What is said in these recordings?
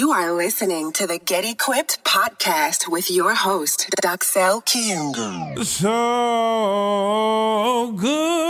You are listening to the Get Equipped podcast with your host, Daxel Kiungu. So good.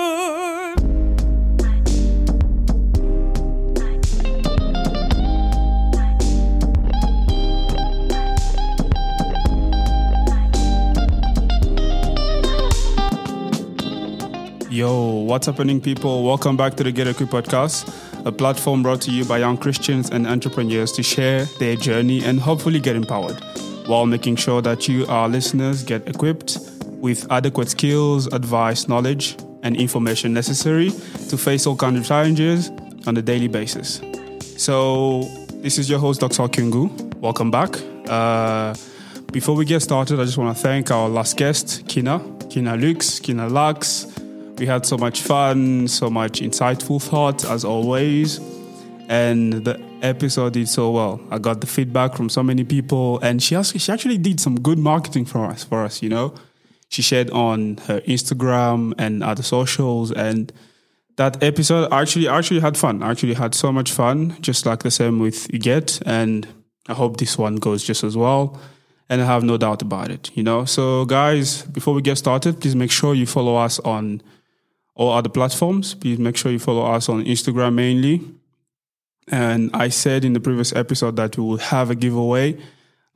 Yo, what's happening, people? Welcome back to the Get Equipped podcast, a platform brought to you by young Christians and entrepreneurs to share their journey and hopefully get empowered while making sure that you, our listeners, get equipped with adequate skills, advice, knowledge, and information necessary to face all kinds of challenges on a daily basis. So, this is your host, Dr. Kungu. Welcome back. Uh, before we get started, I just want to thank our last guest, Kina, Kina Lux, Kina Lux. We had so much fun, so much insightful thoughts as always. And the episode did so well. I got the feedback from so many people, and she actually, she actually did some good marketing for us. For us, you know, she shared on her Instagram and other socials, and that episode actually actually had fun. Actually had so much fun, just like the same with Get, and I hope this one goes just as well. And I have no doubt about it, you know. So, guys, before we get started, please make sure you follow us on all other platforms. Please make sure you follow us on Instagram mainly. And I said in the previous episode that we will have a giveaway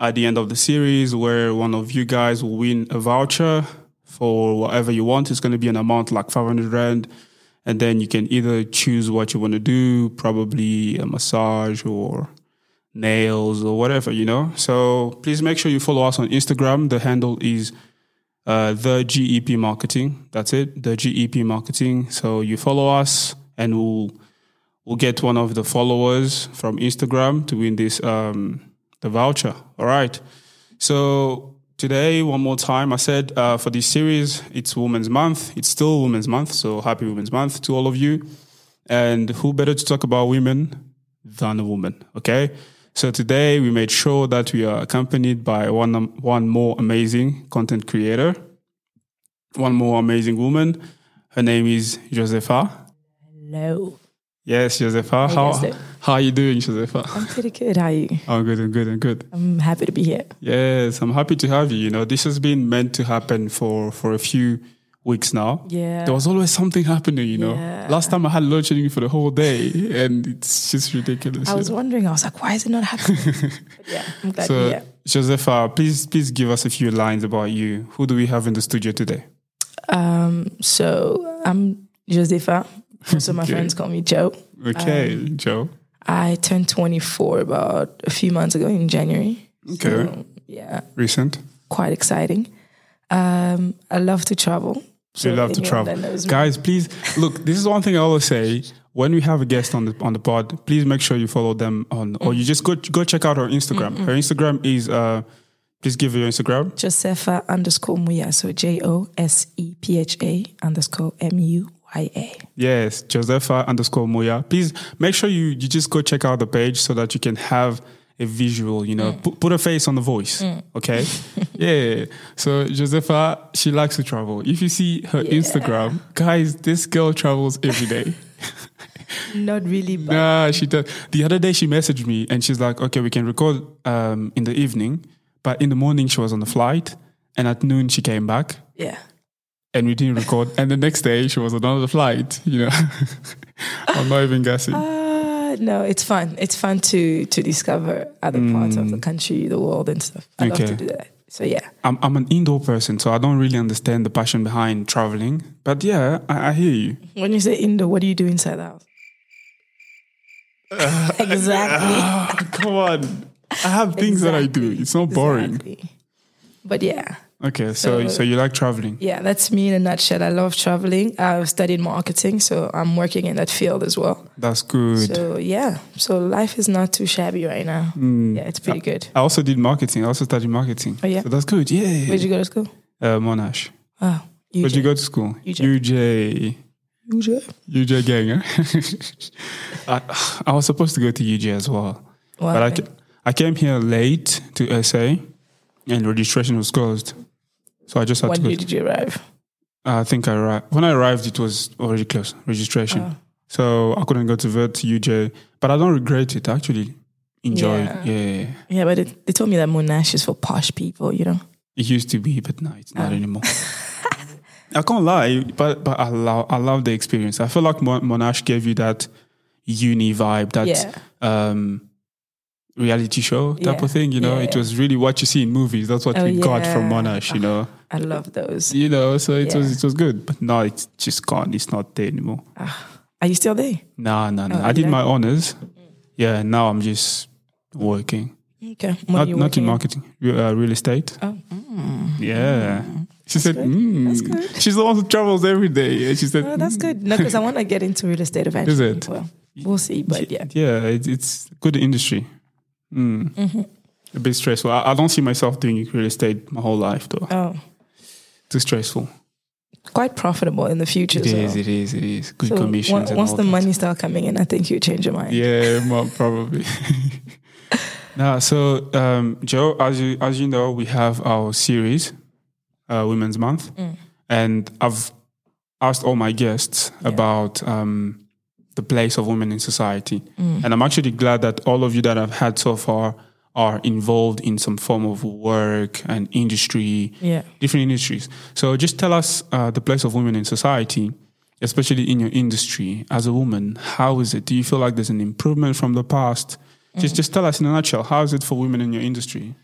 at the end of the series where one of you guys will win a voucher for whatever you want. It's going to be an amount like 500 Rand. And then you can either choose what you want to do, probably a massage or nails or whatever, you know. So please make sure you follow us on Instagram. The handle is uh, the GEP marketing. That's it, the GEP marketing. So you follow us, and we'll we'll get one of the followers from Instagram to win this um, the voucher. All right. So today, one more time, I said uh, for this series, it's Women's Month. It's still Women's Month, so happy Women's Month to all of you. And who better to talk about women than a woman? Okay. So today we made sure that we are accompanied by one um, one more amazing content creator, one more amazing woman. Her name is Josepha. Hello. Yes, Josepha. Hey, How Joseph. how are you doing, Josepha? I'm pretty good. How are you? I'm good. I'm good. I'm good. I'm happy to be here. Yes, I'm happy to have you. You know, this has been meant to happen for for a few weeks now. Yeah. There was always something happening, you know. Yeah. Last time I had load shedding for the whole day, and it's just ridiculous. I was wondering, I was like, why is it not happening? yeah, I'm glad So, to be here. Josepha, please please give us a few lines about you. Who do we have in the studio today? Um, so I'm Josepha. Of my Okay. friends call me Joe. Okay, Um, Joe. I turned 24 about a few months ago in January. Okay, So, yeah, recent. quite exciting. Um, I love to travel. So love to travel, that knows me- guys. Please look. This is one thing I always say when we have a guest on the on the pod. Please make sure you follow them on, or you just go go check out her Instagram. Her Instagram is. uh Please give her your Instagram. Josepha underscore Muya. So J O S E P H A underscore M U Y A. Yes, Josepha underscore Muya. Please make sure you, you just go check out the page so that you can have a visual, you know, put, put a face on the voice. Okay. yeah. So Josepha, she likes to travel. If you see her Instagram, guys, this girl travels every day. Not really, but nah, she does. The other day she messaged me and she's like, okay, we can record um, in the evening, but in the morning she was on the flight and at noon she came back yeah. and we didn't record. and the next day she was on another flight, you know. I'm not even guessing. Uh, no, it's fun. It's fun to to discover other parts of the country, the world, and stuff. I love Mm. To do that. So yeah, I'm I'm an indoor person, so I don't really understand the passion behind traveling. But yeah, I, I hear you. when you say indoor, what do you do inside the house? exactly. Ah, come on. I have things that I do. It's not boring. Exactly. But yeah, Okay, so so, So- you like traveling. yeah, that's me in a nutshell. I love traveling. I've studied marketing, so I'm working in that field as well. That's good. So yeah, so life is not too shabby right now. Yeah, it's pretty good. I also did marketing. I also studied marketing. Oh, yeah? So that's good. Yeah. Where'd you go to school? uh, Monash. Oh, Where'd you go to school? UJ. UJ. UJ. UJ gang, huh? I, I was supposed to go to UJ as well. What But I, I came here late to SA and registration was closed. So I just had when to go. did you arrive? I think I arrived. When I arrived, it was already closed, registration. Oh. So I couldn't go to VET, UJ. But I don't regret it, actually. enjoy. Yeah. Yeah. Yeah, but it, they told me that Monash is for posh people, you know? It used to be, but now it's not Ah. anymore. I can't lie, but but I love I love the experience. I feel like Monash gave you that uni vibe, that Yeah. um, reality show type Yeah. of thing. You know, Yeah, it was really what you see in movies. That's what Oh, we got from. Monash. You know, I love those. you know. So it was it was good, but now it's just gone. It's not there anymore. Are you still there? No, no, no. Oh, I did you my honors. Yeah, now I'm just working. Okay. What Not not in marketing, uh, real estate. Oh, mm. Yeah. She said, good. mm. That's good. She's the one who travels every day. And she said, Oh, that's good. No, because I want to get into real estate eventually. it? Well, we'll see. But yeah. yeah, it, it's good industry. Mm. A bit stressful. I, I don't see myself doing real estate my whole life, though. Oh, Too stressful. quite profitable in the future. It so. is. It is. It is. Good So commissions. once the that. money start coming in, I think you change your mind. Yeah, probably. now, so um, Joe, as you as you know, we have our series, uh, Women's Month, and I've asked all my guests about um, the place of women in society, and I'm actually glad that all of you that I've had so far are involved in some form of work and industry, Yeah. different industries. So just tell us uh, the place of women in society, especially in your industry as a woman. How is it? Do you feel like there's an improvement from the past? Just just tell us in a nutshell. How is it for women in your industry?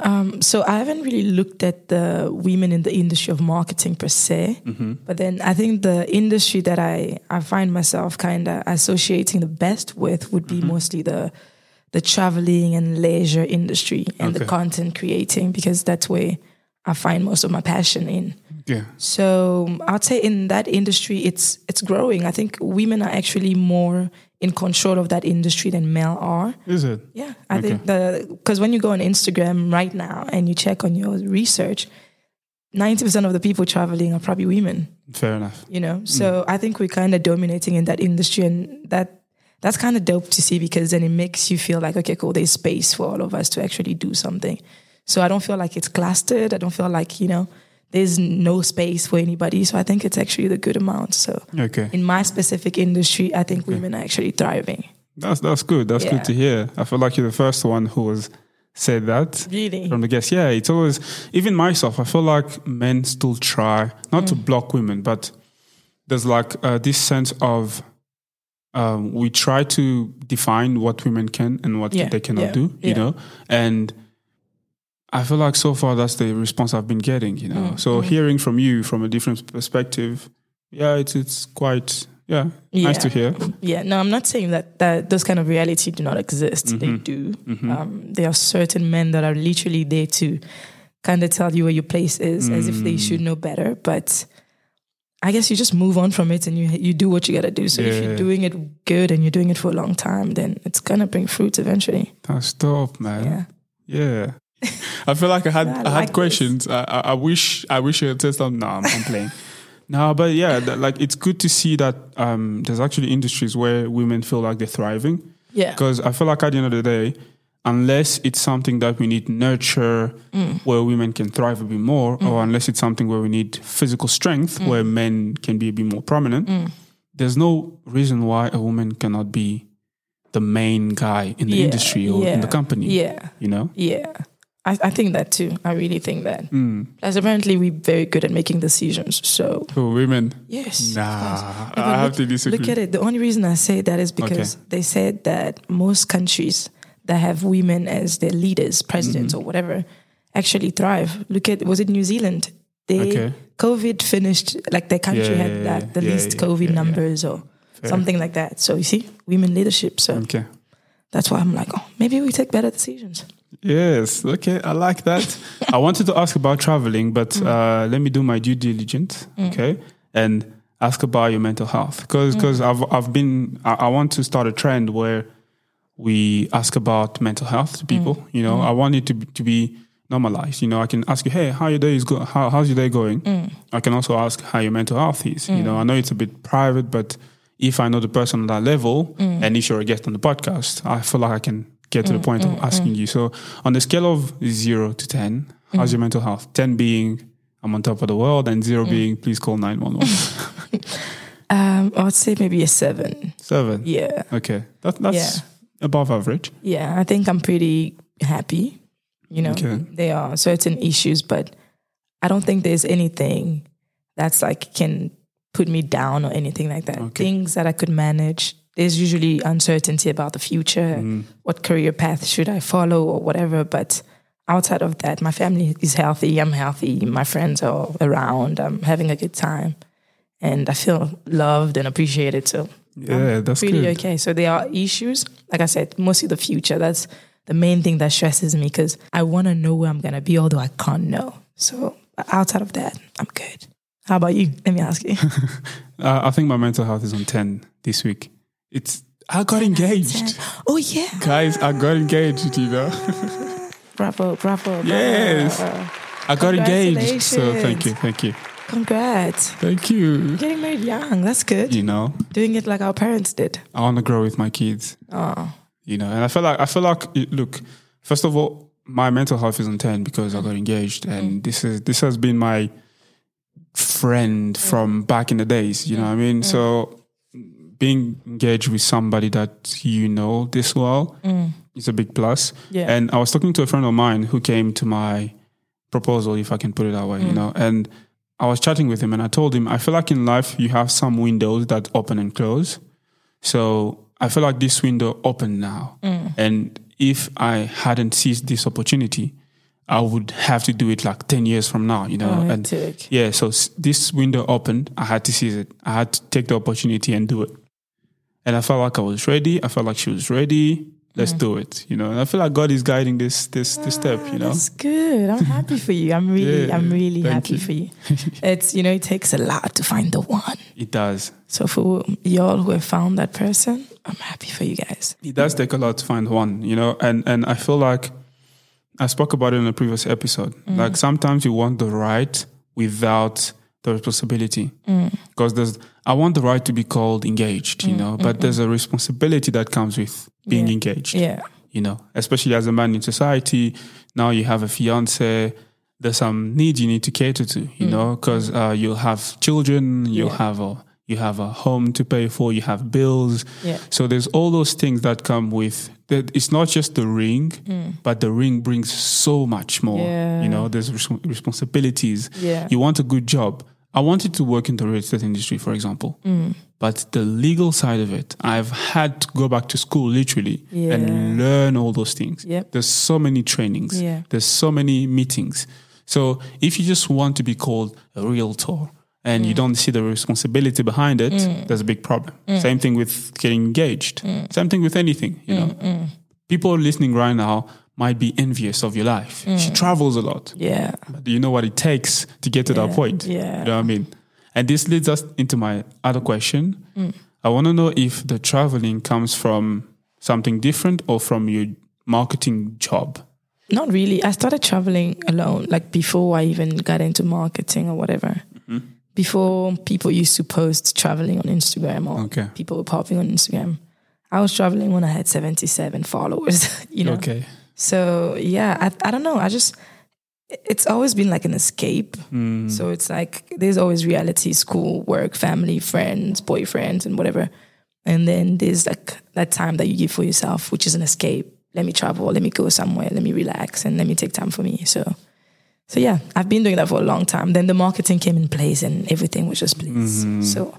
Um, so I haven't really looked at the women in the industry of marketing per se, mm-hmm. but then I think the industry that I, I find myself kind of associating the best with would be mm-hmm. mostly the the traveling and leisure industry and the content creating because that's where I find most of my passion in. Yeah. So um, I'd say in that industry, it's it's growing. I think women are actually more in control of that industry than male are. Is it? Yeah, I think the because when you go on Instagram right now and you check on your research, ninety percent of the people traveling are probably women. Fair enough. You know, mm. so I think we're kind of dominating in that industry, and that that's kind of dope to see because then it makes you feel like okay, cool, there's space for all of us to actually do something. So I don't feel like it's clustered. I don't feel like you know there's no space for anybody. So I think it's actually the good amount. So Okay. in my specific industry, I think women are actually thriving. That's that's good. That's Yeah. good to hear. I feel like you're the first one who was said that. Really? From the guests. Yeah, it's always even myself, I feel like men still try not to block women, but there's like uh, this sense of um, we try to define what women can and what Yeah, they cannot yeah, do, you know? And I feel like so far that's the response I've been getting, you know. Mm, so hearing from you from a different perspective, yeah, it's it's quite yeah, nice to hear. Yeah, no, I'm not saying that, that those kind of reality do not exist. Mm-hmm. They do. Um, there are certain men that are literally there to kind of tell you where your place is, as if they Mm. should know better. But I guess you just move on from it and you you do what you got to do. So if you're doing it good and you're doing it for a long time, then it's gonna bring fruits eventually. That's dope, man. Yeah. Yeah. I feel like I had I I, like had questions. I, I wish I wish you had said something. No, I'm, I'm playing. no, but yeah, that, like it's good to see that um, there's actually industries where women feel like they're thriving. Yeah. Because I feel like at the end of the day, unless it's something that we need nurture Mm. where women can thrive a bit more, or unless it's something where we need physical strength Mm. where men can be a bit more prominent, there's no reason why a woman cannot be the main guy in the Yeah, industry or in the company. Yeah. You know? Yeah. I, I think that too. I really think that. Mm. Plus, apparently, we're very good at making decisions. So, For women. yes. Nah, I have look, to disagree. Look at it. The only reason I say that is because they said that most countries that have women as their leaders, presidents, Mm-hmm. or whatever, actually thrive. Look at was it New Zealand? They Okay. COVID finished like their country Yeah, had yeah, like the yeah, least COVID numbers or something like that. So you see, women leadership. So Okay. that's why I'm like, oh, maybe we take better decisions. Yes. Okay. I like that. I wanted to ask about traveling, but Mm. uh, let me do my due diligence. Okay. And ask about your mental health because because Mm. I've I've been I, I want to start a trend where we ask about mental health to people. Mm. You know, I want it to be, to be normalized. You know, I can ask you, hey, how your day is go? How, how's your day going? Mm. I can also ask how your mental health is. You know, I know it's a bit private, but if I know the person on that level, Mm. and if you're a guest on the podcast, I feel like I can get to the mm, point of mm, asking mm. you. So, on the scale of zero to ten, how's your mental health? Ten being I'm on top of the world, and zero being please call nine one one. Um, I would say maybe a seven. Seven. Yeah. Okay, that, that's above average. Yeah, I think I'm pretty happy. You know, Okay. there are certain issues, but I don't think there's anything that's like can put me down or anything like that. Okay. Things that I could manage. There's usually uncertainty about the future. Mm-hmm. What career path should I follow or whatever. But outside of that, my family is healthy. I'm healthy. My friends are around. I'm having a good time. And I feel loved and appreciated. So Yeah, that's pretty good. okay. So there are issues. Like I said, mostly the future. That's the main thing that stresses me because I want to know where I'm going to be, although I can't know. So outside of that, I'm good. How about you? Let me ask you. Uh, I think my mental health is on 10 this week. It's, I got engaged. oh, yeah. Guys, I got engaged, you know. Bravo, bravo. bravo. Yes. I got engaged. So thank you, thank you. Congrats. Thank you. Getting married young. That's good. You know, Doing it like our parents did. I want to grow with my kids. Oh, you know and i feel like i feel like look first of all my mental health is on 10 because i got mm. engaged and mm. this is this has been my friend mm. from back in the days you know what i mean so being engaged with somebody that you know this well mm. is a big plus Yeah. and i was talking to a friend of mine who came to my proposal if i can put it that way you mm. know and i was chatting with him and i told him i feel like in life you have some windows that open and close so I feel like this window opened now. Mm. And if I hadn't seized this opportunity, I would have to do it like 10 years from now, you know. Oh, and yeah, so s- this window opened. I had to seize it. I had to take the opportunity and do it. And I felt like I was ready. I felt like she was ready. Let's mm. do it, you know. And I feel like God is guiding this this this ah, step, you know. it's good. I'm happy for you. I'm really, Yeah, I'm really happy you. for you. It's, you know, it takes a lot to find the one. It does. So for y'all who have found that person, I'm happy for you guys. It does take a lot to find one, you know, and and I feel like I spoke about it in a previous episode. Mm. Like sometimes you want the right without the responsibility, mm. because there's I want the right to be called engaged, you mm, know, mm, but there's a responsibility that comes with being Yeah. engaged, Yeah. you know, especially as a man in society. Now you have a fiance. There's some needs you need to cater to, you know, because uh, you'll have children, you'll Yeah. have a you have a home to pay for, you have bills, Yeah. so there's all those things that come with that. It's not just the ring, but the ring brings so much more. Mm. Yeah. You know, there's res- responsibilities. Yeah. You want a good job. I wanted to work in the real estate industry, for example. Mm. But the legal side of it, I've had to go back to school literally Yeah. and learn all those things. Yep. There's so many trainings. Yeah. There's so many meetings. So if you just want to be called a realtor and Mm. you don't see the responsibility behind it, there's a big problem. Same thing with getting engaged. Mm. Same thing with anything, you know. People listening right now might be envious of your life. Mm. She travels a lot. Yeah. But do you know what it takes to get to that point? yeah. You know what I mean? And this leads us into my other question. Mm. I want to know if the traveling comes from something different or from your marketing job. Not really. I started traveling alone, like before I even got into marketing or whatever. Mm-hmm. Before people used to post traveling on Instagram or Okay. people were popping on Instagram. I was traveling when I had 77 followers, you know. Okay. So yeah, I, I don't know. I just it's always been like an escape. Mm. So it's like there's always reality, school, work, family, friends, boyfriends, and whatever. And then there's like that time that you give for yourself, which is an escape. Let me travel, let me go somewhere, let me relax, and let me take time for me. So, so yeah, I've been doing that for a long time. Then the marketing came in place, and everything was just bliss. So,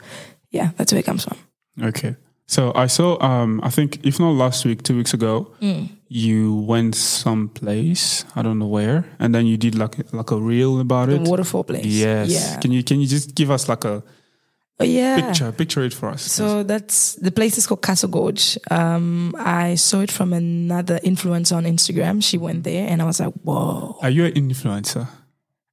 yeah, that's where it comes from. Okay. So I saw, um, I think, if not last week, two weeks ago, Mm. you went someplace, I don't know where, and then you did like like a reel about it. The waterfall place. Yes. Yeah. Can you can you just give us like a yeah. picture? Picture it for us. So that's the place is called Castle Gorge. Um, I saw it from another influencer on Instagram. She went there, and I was like, "Whoa, Are you an influencer?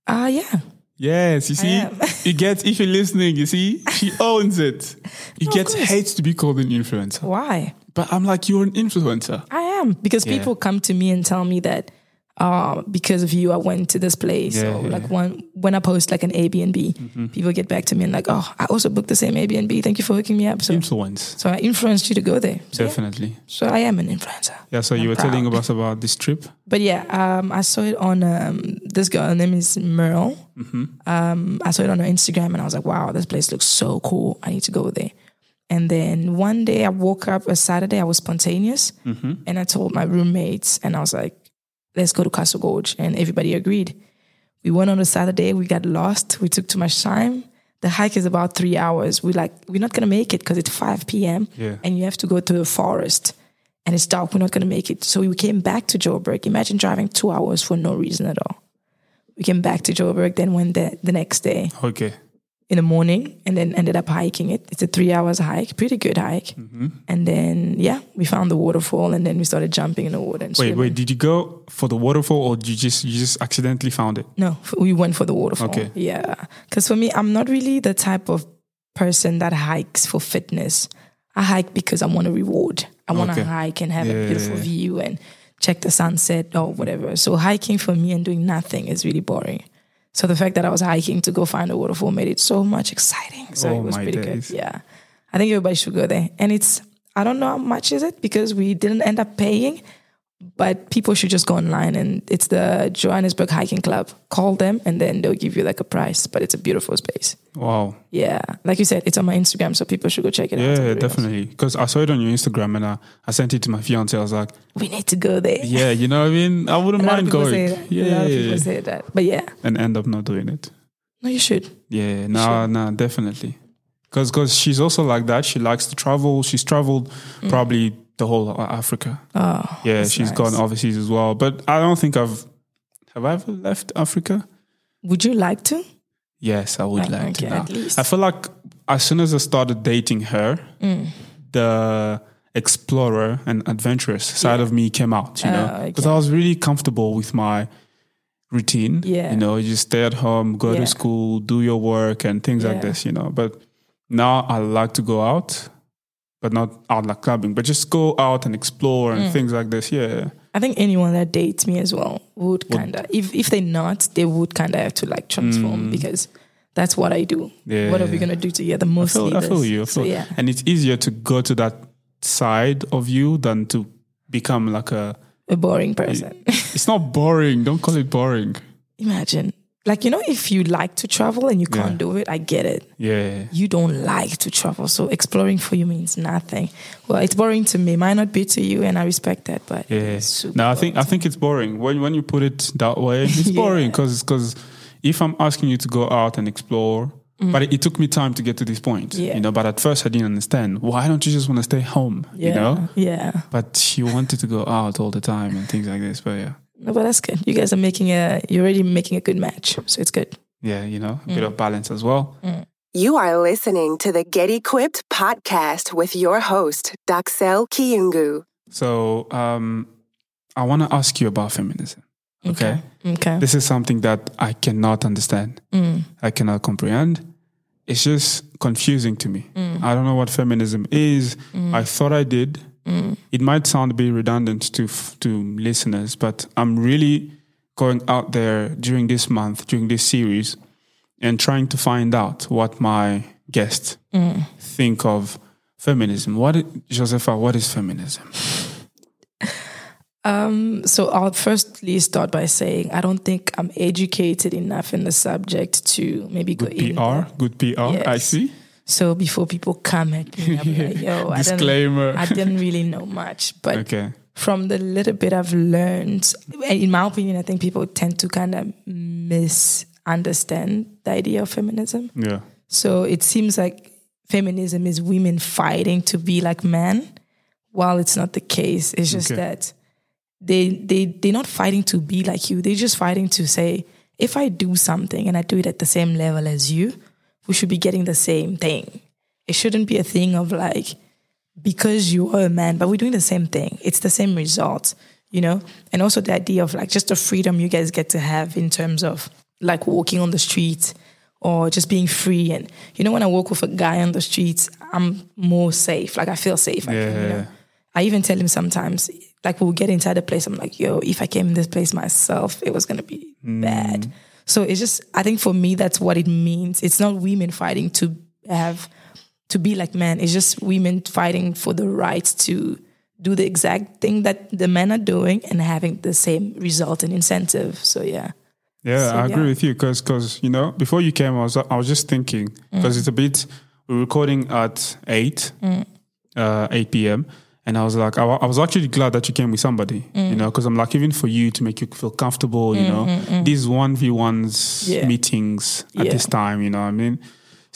ah, yeah, Yes, you see, you get if you're listening, you see, she owns it. You of get hates to be called an influencer, why?" but I'm like, you're an influencer. I am because Yeah. people come to me and tell me that uh, because of you, I went to this place. Yeah, or yeah, like yeah. when when I post like an Airbnb, people get back to me and like, "Oh, I also booked the same Airbnb. Thank you for hooking me up." So, Influence, so I influenced you to go there. So, definitely. so I am an influencer. Yeah. So you I'm were telling us about this trip. But yeah, um, I saw it on um, this girl. Her name is Merle. Um, I saw it on her Instagram, and I was like, "Wow, this place looks so cool. I need to go there." And then one day I woke up a Saturday, I was spontaneous and I told my roommates and I was like, let's go to Castle Gorge. And everybody agreed. We went on a Saturday, we got lost, we took too much time. The hike is about three hours. We like, we're not gonna make it because it's 5 p.m. Yeah. and you have to go to the forest and it's dark, we're not gonna make it. So we came back to Joburg. Imagine driving two hours for no reason at all. We came back to Joburg, then went there the next day Okay. In the morning and then ended up hiking it. It's a three hours hike, pretty good hike. Mm-hmm. And then, yeah, we found the waterfall and then we started jumping in the water and Wait, swimming. wait. Did you go for the waterfall or did you just you just accidentally found it? No, we went for the waterfall. Okay. Yeah. Because for me, I'm not really the type of person that hikes for fitness. I hike because I want a reward. I want to Okay. hike and have Yeah, a yeah, beautiful yeah. view and check the sunset or whatever. So hiking for me and doing nothing is really boring. So the fact that I was hiking to go find a waterfall made it so much exciting. So Oh, it was pretty days. good. Yeah. I think everybody should go there. And it's I don't know how much is it because we didn't end up paying, but people should just go online and it's the Johannesburg Hiking Club. Call them and then they'll give you like a price. But it's a beautiful space. Wow. Yeah. Like you said, it's on my Instagram, so people should go check it out. Yeah, definitely. Because I saw it on your Instagram and I, I sent it to my fiance. I was like. We need to go there. yeah, you know what I mean? I wouldn't mind going. Yeah, a lot of people yeah. say that. But yeah. And end up not doing it. No, you should. Yeah, no, no, definitely. Because because she's also like that. She likes to travel. She's traveled mm. probably the whole of Africa. Oh. Yeah, she's nice. gone overseas as well. But I don't think I've have I ever left Africa. Would you like to? Yes, I would Like, like to. now. at least. I feel like as soon as I started dating her, Mm. the explorer and adventurous side of me came out. You know, Oh, because okay. I was really comfortable with my routine. Yeah. you know, you just stay at home, go Yeah. to school, do your work, and things like this. You know, but now I like to go out. But not out like clubbing, but just go out and explore Mm. and things like this. Yeah, I think anyone that dates me as well would kind of, if, if they're not, they would kind of have to like transform because that's what I do. Mm. Yeah. What are we going to do together? I Mostly. feel, I feel you. I So, yeah. and it's easier to go to that side of you than to become like a. A boring person. It's not boring. Don't call it boring. Imagine. Like, you know, if you like to travel and you can't Yeah. do it, I get it. Yeah, You don't like to travel. So exploring for you means nothing. Well, it's boring to me. Might not be to you, and I respect that. But yeah. No, I think I think it's boring when when you put it that way. It's Yeah. boring because because if I'm asking you to go out and explore. But it, it took me time to get to this point, Mm. Yeah. you know. But at first, I didn't understand. Why don't you just want to stay home, yeah, you know? Yeah. But she wanted to go out all the time and things like this. But yeah, No, but that's good. You guys are making a, you're already making a good match. So it's good. yeah, you know, a Mm. bit of balance as well. You are listening to the Get Equipped podcast with your host, Daxel Kiyungu. So um, I want to ask you about feminism. Okay. Okay. This is something that I cannot understand. Mm. I cannot comprehend. It's just confusing to me. Mm. I don't know what feminism is. I thought I did. Mm. It might sound a bit redundant to to listeners, but I'm really going out there during this month, during this series, and trying to find out what my guests Mm. think of feminism. What, i- Josepha? What is feminism? Um, so I'll firstly start by saying I don't think I'm educated enough in the subject to maybe go. PR, there. good PR. I see. So before people come at me, I'm like, yo, I didn't, I didn't really know much, but Okay. from the little bit I've learned, in my opinion, I think people tend to kind of misunderstand the idea of feminism. Yeah. So it seems like feminism is women fighting to be like men, while it's not the case. It's just Okay. that they they they're not fighting to be like you. They're just fighting to say, if I do something and I do it at the same level as you, we should be getting the same thing. It shouldn't be a thing of like because you are a man, but we're doing the same thing. It's the same result, you know? And also the idea of like just the freedom you guys get to have in terms of like walking on the street or just being free. And, you know, when I walk with a guy on the streets, I'm more safe. Like I feel safe. I, can, you Yeah. know? I even tell him sometimes, like we'll get inside a place, I'm like, yo, if I came in this place myself, it was going to be mm. bad. So it's just, I think for me, that's what it means. It's not women fighting to have to be like men. It's just women fighting for the right to do the exact thing that the men are doing and having the same result and incentive. So yeah. Yeah, So, I agree yeah. with you because cause, you know before you came, I was I was just thinking Mm. because it's a bit we're recording at 8, uh, 8 p.m. And I was like, I, I was actually glad that you came with somebody, you mm. know, because I'm like, even for you to make you feel comfortable, you mm, know, mm, these 1v1s Yeah. meetings at Yeah. this time, you know what I mean?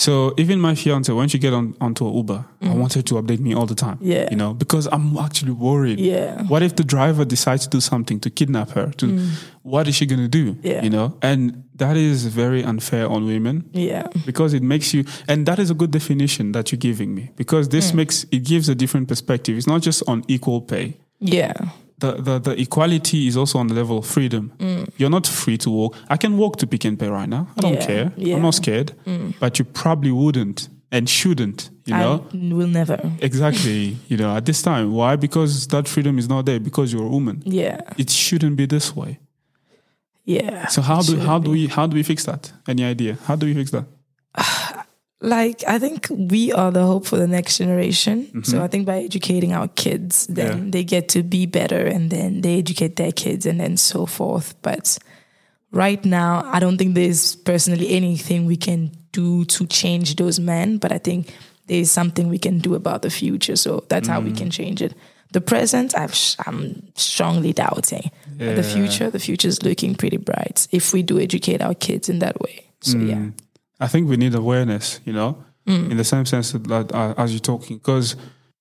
So even my fiance, when she get on onto an Uber, I mm-hmm. want her to update me all the time. Yeah. You know, because I'm actually worried. Yeah. What if the driver decides to do something to kidnap her? To mm. what is she gonna do? Yeah. You know? And that is very unfair on women Yeah. because it makes you and that is a good definition that you're giving me because this mm. makes it gives a different perspective it's not just on equal pay Yeah. The, the, the equality is also on the level of freedom. Mm. You're not free to walk. I can walk to Pick n Pay right now. I don't Yeah, care. Yeah. i'm not scared. Mm. But you probably wouldn't and shouldn't you know? I will never. exactly you know at this time. Why? Because that freedom is not there because you're a woman. Yeah. it shouldn't be this way. Yeah. so how do how be. do we how do we fix that? Any idea? How do we fix that like I think we are the hope for the next generation. Mm-hmm. So I think by educating our kids, then Yeah. they get to be better, and then they educate their kids, and then so forth. But right now, I don't think there's personally anything we can do to change those men. But I think there's something we can do about the future. So that's how Mm. we can change it. The present, I've, I'm strongly doubting. But the future, the future is looking pretty bright if we do educate our kids in that way. So Mm. yeah. I think we need awareness, you know, in the same sense that, uh, as you're talking, because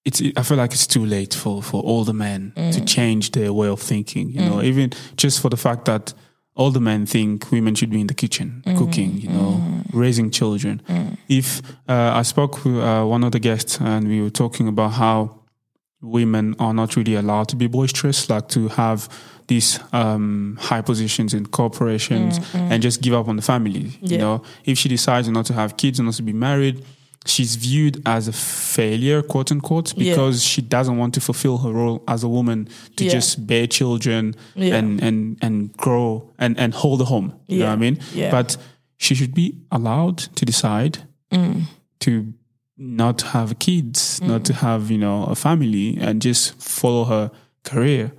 it's. I feel like it's too late for for older men to change their way of thinking. You know, even just for the fact that older men think women should be in the kitchen cooking, you know, raising children. If uh, I spoke with uh, one of the guests and we were talking about how women are not really allowed to be boisterous, like to have these um, high positions in corporations mm, mm. and just give up on the family. You know, if she decides not to have kids and not to be married, she's viewed as a failure, quote unquote, Yeah. because she doesn't want to fulfill her role as a woman to Yeah. just bear children Yeah. and, and, and grow and, and hold a home. You know what I mean? Yeah. But she should be allowed to decide mm. to not have kids, not to have, you know, a family and just follow her career,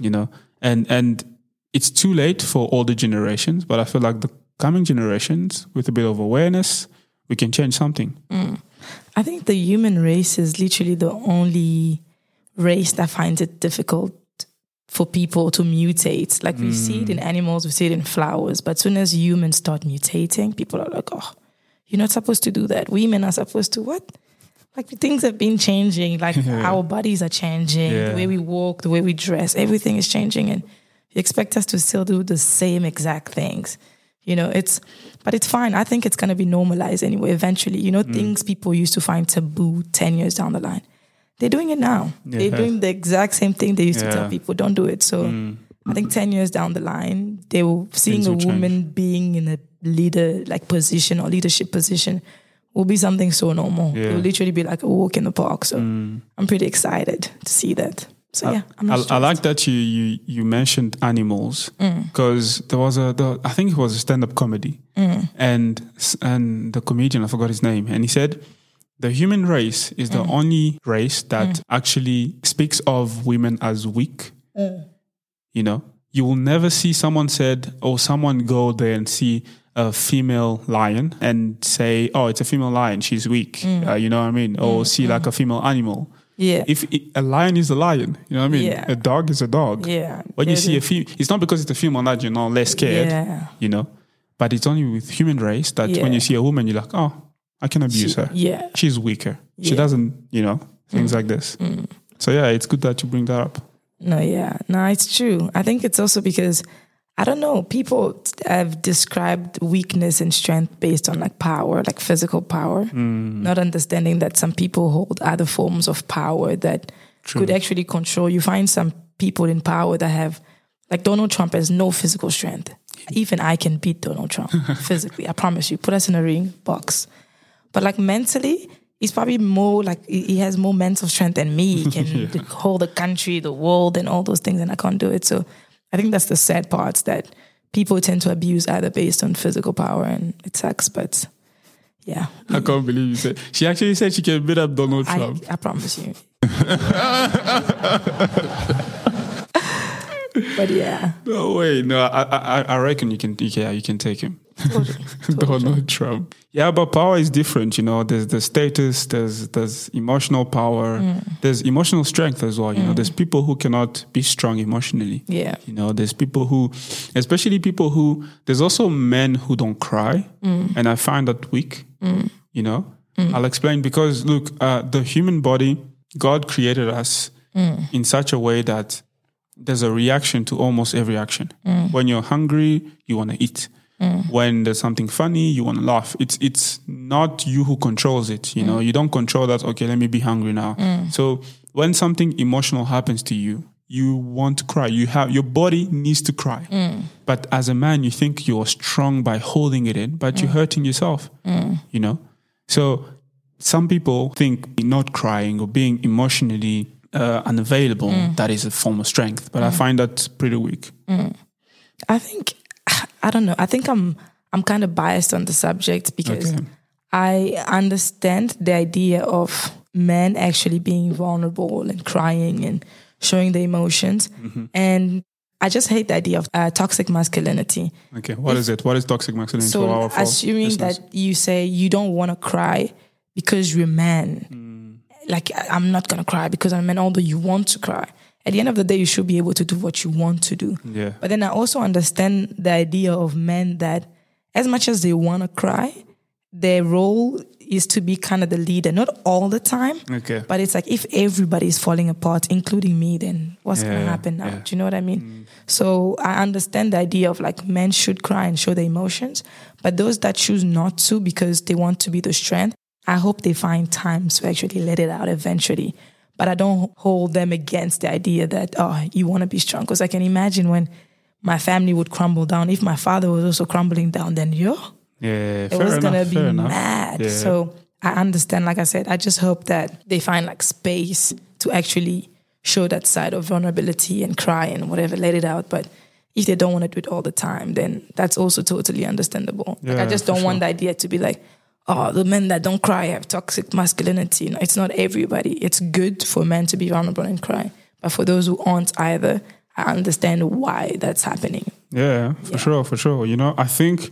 you know. And and it's too late for older generations, but I feel like the coming generations with a bit of awareness, we can change something. Mm. I think the human race is literally the only race that finds it difficult for people to mutate. Like we see it in mm. animals, we see it in flowers, but soon as humans start mutating, people are like, oh, you're not supposed to do that. Women are supposed to what? Like things have been changing. Like our bodies are changing. Yeah. The way we walk, the way we dress, everything is changing. And you expect us to still do the same exact things. You know, it's, but it's fine. I think it's going to be normalized anyway, eventually. You know, mm. things people used to find taboo 10 years down the line. They're doing it now. They're doing the exact same thing they used to tell people, don't do it. So mm. I think 10 years down the line, they will seeing a will change. woman being in a leader like position or leadership position will be something so normal. Yeah. It will literally be like a walk in the park. So I'm pretty excited to see that. So yeah, I'm I, not I stressed. like that you you, you mentioned animals Mm. because there was a the, I think it was a stand up comedy Mm. and and the comedian I forgot his name and he said the human race is Mm. the only race that actually speaks of women as weak. Mm. You know, you will never see someone said or someone go there and see a female lion and say, "Oh, it's a female lion. She's weak." Mm. Uh, you know what I mean? Or see like a female animal yeah. if it, a lion is a lion, you know what I mean? Yeah. A dog is a dog. yeah. When you see a female, it's not because it's a female that you're not less scared, Yeah. you know? But it's only with human race that when you see a woman, you're like, oh, I can abuse her. Yeah. She's weaker. She Yeah. Mm. doesn't, you know, things like this. So yeah, it's good that you bring that up. No, yeah. No, it's true. I think it's also because I don't know, people have described weakness and strength based on like power, like physical power, mm. not understanding that some people hold other forms of power that could actually control. You find some people in power that have, like Donald Trump has no physical strength. Even I can beat Donald Trump physically. I promise you. Put us in a ring, box. But like mentally, he's probably more like he has more mental strength than me. He can hold the country, the world, and all those things, and I can't do it. So I think that's the sad part that people tend to abuse either based on physical power, and it sucks. But yeah, I can't believe you said. She actually said she can beat up Donald I, Trump. I promise you. but yeah, No way. No, I, I, I reckon you can, you can, you can take him. Totally. Donald Trump. Yeah, but power is different. You know, there's the status, there's there's emotional power, mm. there's emotional strength as well. You know, mm. there's people who cannot be strong emotionally. Yeah. You know, there's people who, especially people who, there's also men who don't cry, mm. and I find that weak. You know, I'll explain because look, uh, the human body, God created us in such a way that there's a reaction to almost every action. When you're hungry, you want to eat. Mm. When there's something funny, you want to laugh. It's it's not you who controls it. You know, mm. you don't control that. Okay, let me be hungry now. Mm. So when something emotional happens to you, you want to cry. You have your body needs to cry. But as a man, you think you're strong by holding it in, but you're hurting yourself. You know, so some people think not crying or being emotionally uh, unavailable that is a form of strength, but I find that pretty weak. I think I don't know. I think I'm I'm kind of biased on the subject because Okay. I understand the idea of men actually being vulnerable and crying and showing their emotions, Mm-hmm. and I just hate the idea of uh, toxic masculinity. Okay, what is it? What is toxic masculinity So, for our assuming that you say you don't want to cry because you're a man, Mm. like I'm not gonna cry because I'm a man, although you want to cry. At the end of the day, you should be able to do what you want to do. Yeah. But then I also understand the idea of men that as much as they want to cry, their role is to be kind of the leader, not all the time. Okay. But it's like if everybody is falling apart, including me, then what's gonna happen now? yeah. Do you know what I mean? Mm. So I understand the idea of like men should cry and show their emotions, but those that choose not to because they want to be the strength, I hope they find time to actually let it out eventually. But I don't hold them against the idea that, oh, you want to be strong. Because I can imagine when my family would crumble down, if my father was also crumbling down, then yo, Yeah, it was gonna be enough. mad. Yeah. So I understand. Like I said, I just hope that they find like space to actually show that side of vulnerability and cry and whatever, let it out. But if they don't want to do it all the time, then that's also totally understandable. like I just don't want sure. the idea to be like, oh, the men that don't cry have toxic masculinity. No, it's not everybody. It's good for men to be vulnerable and cry, but for those who aren't either, I understand why that's happening. Yeah, for sure, for sure. You know, I think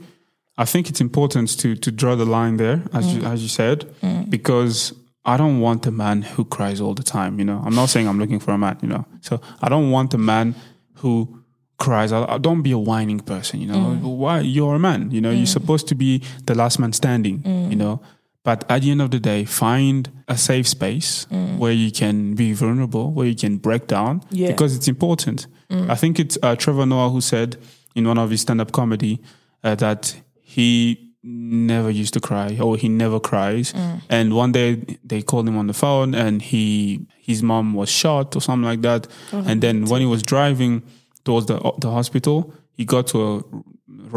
I think it's important to to draw the line there, as you mm. as you said, mm. because I don't want a man who cries all the time. You know, I'm not saying I'm looking for a man. You know, so I don't want a man who cries. I, I oh, don't be a whining person. You know, mm. why you're a man. You know, you're mm. supposed to be the last man standing. You mm. know. But at the end of the day, find a safe space where you can be vulnerable, where you can break down, Yeah. because it's important. I think it's uh, Trevor Noah who said in one of his stand-up comedy uh, that he never used to cry or he never cries. And one day they called him on the phone and he his mom was shot or something like that. Oh, and then when he was driving towards the the hospital, he got to a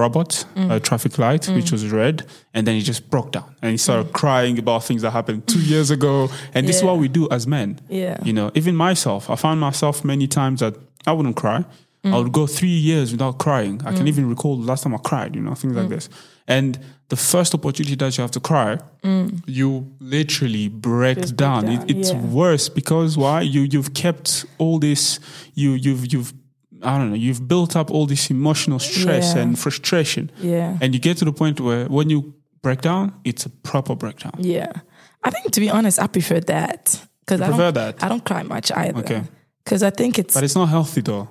robot, a mm. traffic light, which mm. was red, and then he just broke down and he started mm. crying about things that happened two years ago. And this is what we do as men. Yeah. You know, even myself, I found myself many times that I wouldn't cry. I would go three years without crying. I can even recall the last time I cried, you know, things like this. And the first opportunity that you have to cry, you literally break Just break down. down, It, it's yeah. worse because why? You you've kept all this you you've you've I don't know, you've built up all this emotional stress Yeah. and frustration. Yeah. And you get to the point where when you break down, it's a proper breakdown. Yeah. I think to be honest, I prefer that. Because I prefer don't, that? I don't cry much either. Okay. Because I think it's, But it's not healthy though.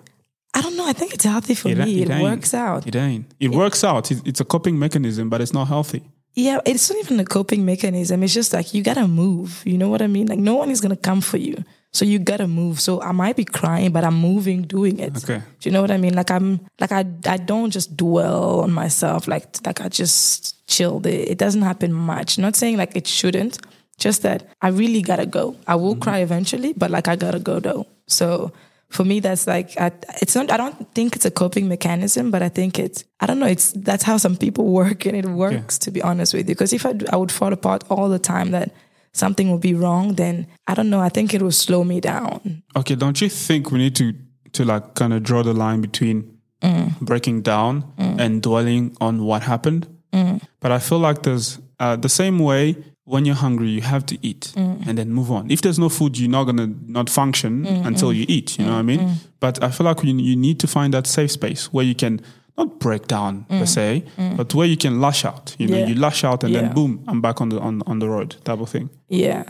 I don't know, I think it's healthy for It- me. it It, works out. It ain't. It works out. It, it's a coping mechanism, but it's not healthy. yeah, it's not even a coping mechanism. It's just like you gotta move. You know what I mean? Like no one is gonna come for you. So you gotta move. So I might be crying, but I'm moving, doing it. Okay. Do you know what I mean? Like I'm like I I don't just dwell on myself. Like like I just chill. It, it doesn't happen much. Not saying like it shouldn't. Just that I really gotta go. I will mm-hmm. cry eventually, but like I gotta go though. So for me, that's like I, it's not. I don't think it's a coping mechanism, but I think it's. I don't know. It's that's how some people work, and it works. To be honest with you, because if I do- I would fall apart all the time, that something would be wrong. Then I don't know. I think it will slow me down. Okay, don't you think we need to to like kind of draw the line between mm. breaking down mm. and dwelling on what happened? Mm. But I feel like there's uh, the same way when you're hungry, you have to eat and then move on. If there's no food, you're not gonna not function until you eat. You know what I mean? But I feel like you, you need to find that safe space where you can not break down per mm. se, mm. but where you can lash out. You know, Mm. Yeah. you lash out and Yeah. then boom, I'm back on the on on the road type of thing. Yeah.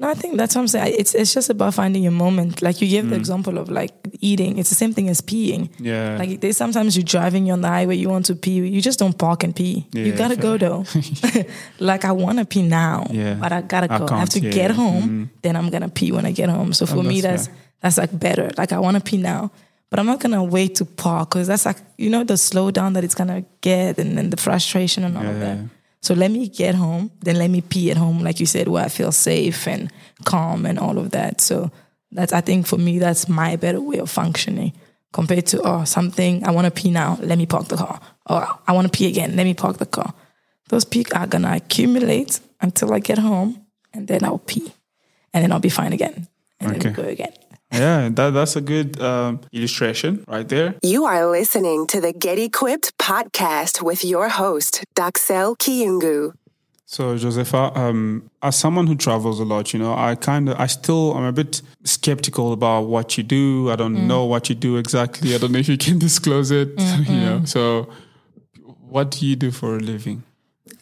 No, I think that's what I'm saying. It's it's just about finding your moment. Like you gave the mm. example of like eating. It's the same thing as peeing. Yeah. Like there's sometimes you're driving, you're on the highway, you want to pee, you just don't park and pee. you gotta go though. like I wanna pee now, Yeah. but I gotta go. I, have to yeah. get home, then I'm gonna pee when I get home. So oh, for Oh, me, that's that's that's like better. Like I wanna pee now, but I'm not gonna wait to park because that's like you know the slowdown that it's gonna get, and then the frustration and all of that. So let me get home, then let me pee at home, like you said, where I feel safe and calm and all of that. So that's I think for me that's my better way of functioning compared to oh something I want to pee now, let me park the car. Or I want to pee again, let me park the car. Those pee are gonna accumulate until I get home, and then I'll pee, and then I'll be fine again, and then Okay. we go again. Yeah, that, that's a good um, illustration right there. You are listening to the Get Equipped podcast with your host, Daxel Kiungu. So, Josepha, um, as someone who travels a lot, you know, I kind of, I still, I'm a bit skeptical about what you do. I don't know what you do exactly. I don't know if you can disclose it, you know. So, what do you do for a living?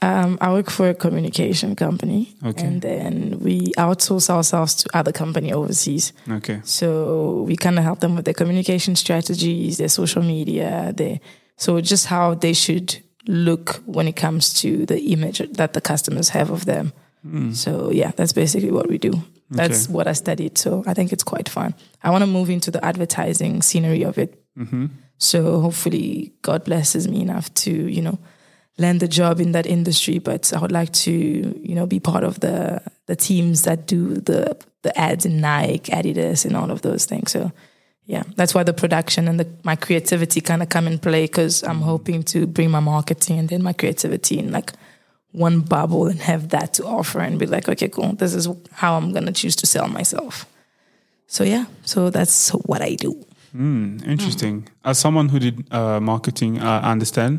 Um, I work for a communication company, Okay. and then we outsource ourselves to other company overseas. Okay. So we kind of help them with their communication strategies, their social media, their so just how they should look when it comes to the image that the customers have of them. So yeah, that's basically what we do. That's Okay. what I studied. So I think it's quite fun. I want to move into the advertising scenery of it. So hopefully God blesses me enough to, you know, land a job in that industry. But I would like to, you know, be part of the the teams that do the the ads in Nike, Adidas, and all of those things. So yeah, that's why the production and the, my creativity kind of come in play because I'm hoping to bring my marketing and then my creativity in like one bubble and have that to offer and be like, okay, cool, this is how I'm gonna choose to sell myself. So yeah, so that's what I do. Hmm, interesting. As someone who did uh, marketing, I understand.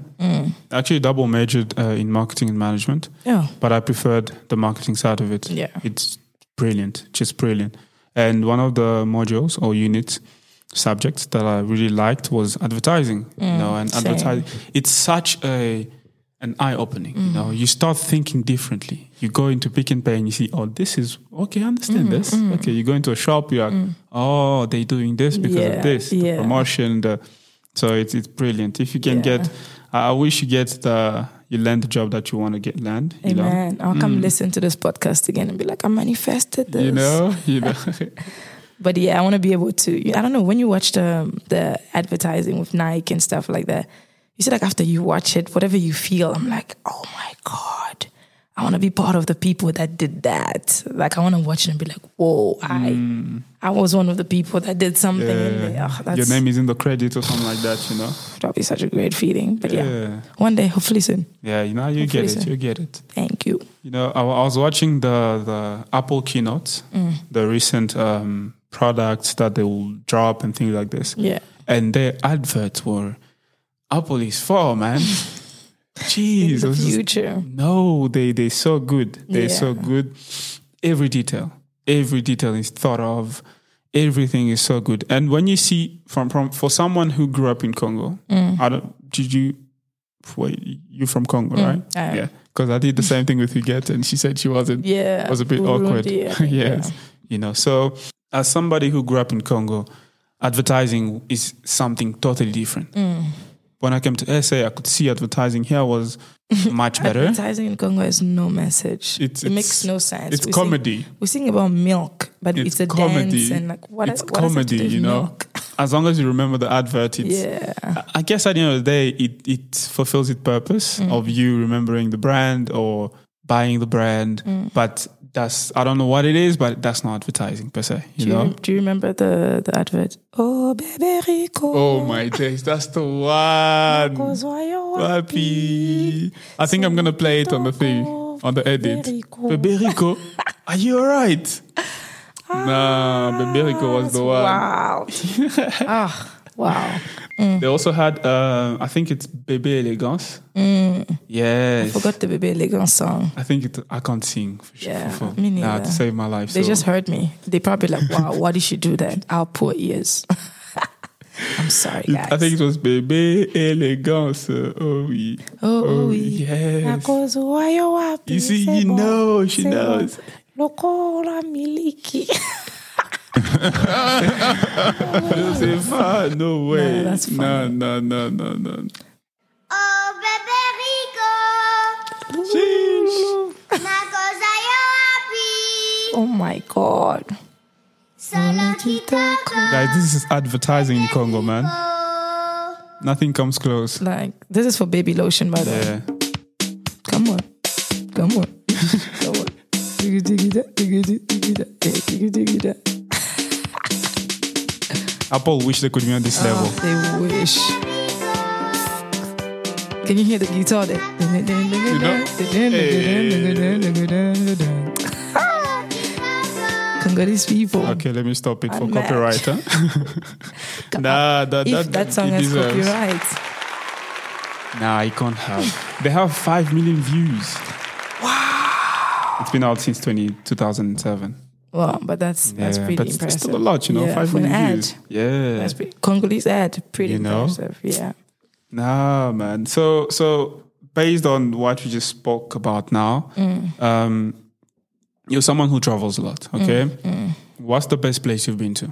Actually, double majored uh, in marketing and management, Yeah. but I preferred the marketing side of it. Yeah. It's brilliant, just brilliant. And one of the modules or units subjects that I really liked was advertising. you know, and advertising it's such a an eye opening. You mm. know, you start thinking differently. You go into Pick n Pay and you see, oh, this is okay. I understand mm, this. Mm. Okay, you go into a shop, you're like, oh, they're doing this because Yeah, of this, the yeah. promotion. The so it's it's brilliant. If you can Yeah. get, I wish you get the you land the job that you want to get land. You know, Amen. I'll come listen to this podcast again and be like, I manifested this. you know, you know. But yeah, I want to be able to. I don't know when you watch the um, the advertising with Nike and stuff like that. You see, like after you watch it, whatever you feel, I'm like, oh my god, I want to be part of the people that did that. Like I want to watch it and be like, whoa, I I was one of the people that did something. in there. Yeah. Oh, Your name is in the credit or something like that, you know. That'd be such a great feeling. But yeah, Yeah. one day, hopefully soon. Yeah, you know, you get it. so. You get it. Thank you. You know, I, I was watching the the Apple keynote, the recent um, products that they will drop and things like this, Yeah. and their adverts were Apple is for man. Jeez, The was just- no, they they so good. They're so good. Every detail, every detail is thought of. Everything is so good. And when you see from from for someone who grew up in Congo, Mm. I don't. Did you? Wait, you from Congo, right? I. Yeah, because I did the same thing with Huguette, and she said she wasn't. Yeah. was a bit Burundi, awkward. Yes, yeah. you know. So as somebody who grew up in Congo, advertising is something totally different. Mm. When I came to SA, I could see advertising here was much better. Advertising in Congo has no message. It's- it it's- makes no sense. It's We sing- comedy. we sing about milk, but It's it's, a comedy. dance and like what? it's what does it comedy, with you know. milk? As long as you remember the advert, it's. Yeah, I- I guess at the end of the day, it, it fulfills its purpose Mm. of you remembering the brand or buying the brand. Mm. But that's I don't know what it is, but that's not advertising per se. You do you, know. do you remember the the advert? Oh, baby Rico. Oh my days, that's the one. Cause why you Happy. I think I'm gonna play it on the thing, on the edit. Beberico. Beberico, are you alright? Nah, Beberico was the one. Wow. ah, wow. They also had, uh, I think it's Bebe Elegance. Yes. I forgot the baby Elegance song. I think it, I can't sing for sure. Yeah, for, me nah, neither. to save my life. They so. just heard me. They probably like, wow, why did she do that? Our poor ears. I'm sorry, guys. I think it was Bebe Elegance. Oh, oui. Oh, Oh, oui. yes. Because why you happy? You see, you know, she Say bon. knows. Lokola miliki. Joseph, ah, no way. that's no, funny. no, no, no, no. Oh bébé Rico, Sheesh. ma cosa io happy. Oh my god. Guys, this is advertising in Congo, man. Oh, Nothing comes close. Like this is for baby lotion, by the way. Yeah. Come on. Come on. Come on. Apple wish they could be on this ah, level. Oh, they wish. Can you hear the guitar there? Congolese people. Okay, let me stop it for Unmatched. copyright. Huh? nah, that, If that, song has deserves- copyright. Nah, I can't have. they have 5 million views. Wow. It's been out since 20, 2007. Well, but that's that's pretty but it's impressive. still a lot, you know, Yeah, 5 for an million ad. views. Yeah. That's pretty, Congolese ad, pretty You know? impressive. Yeah. Nah, man. So, so based on what we just spoke about now, Mm. um, you're someone who travels a lot. Okay, Mm, what's the best place you've been to?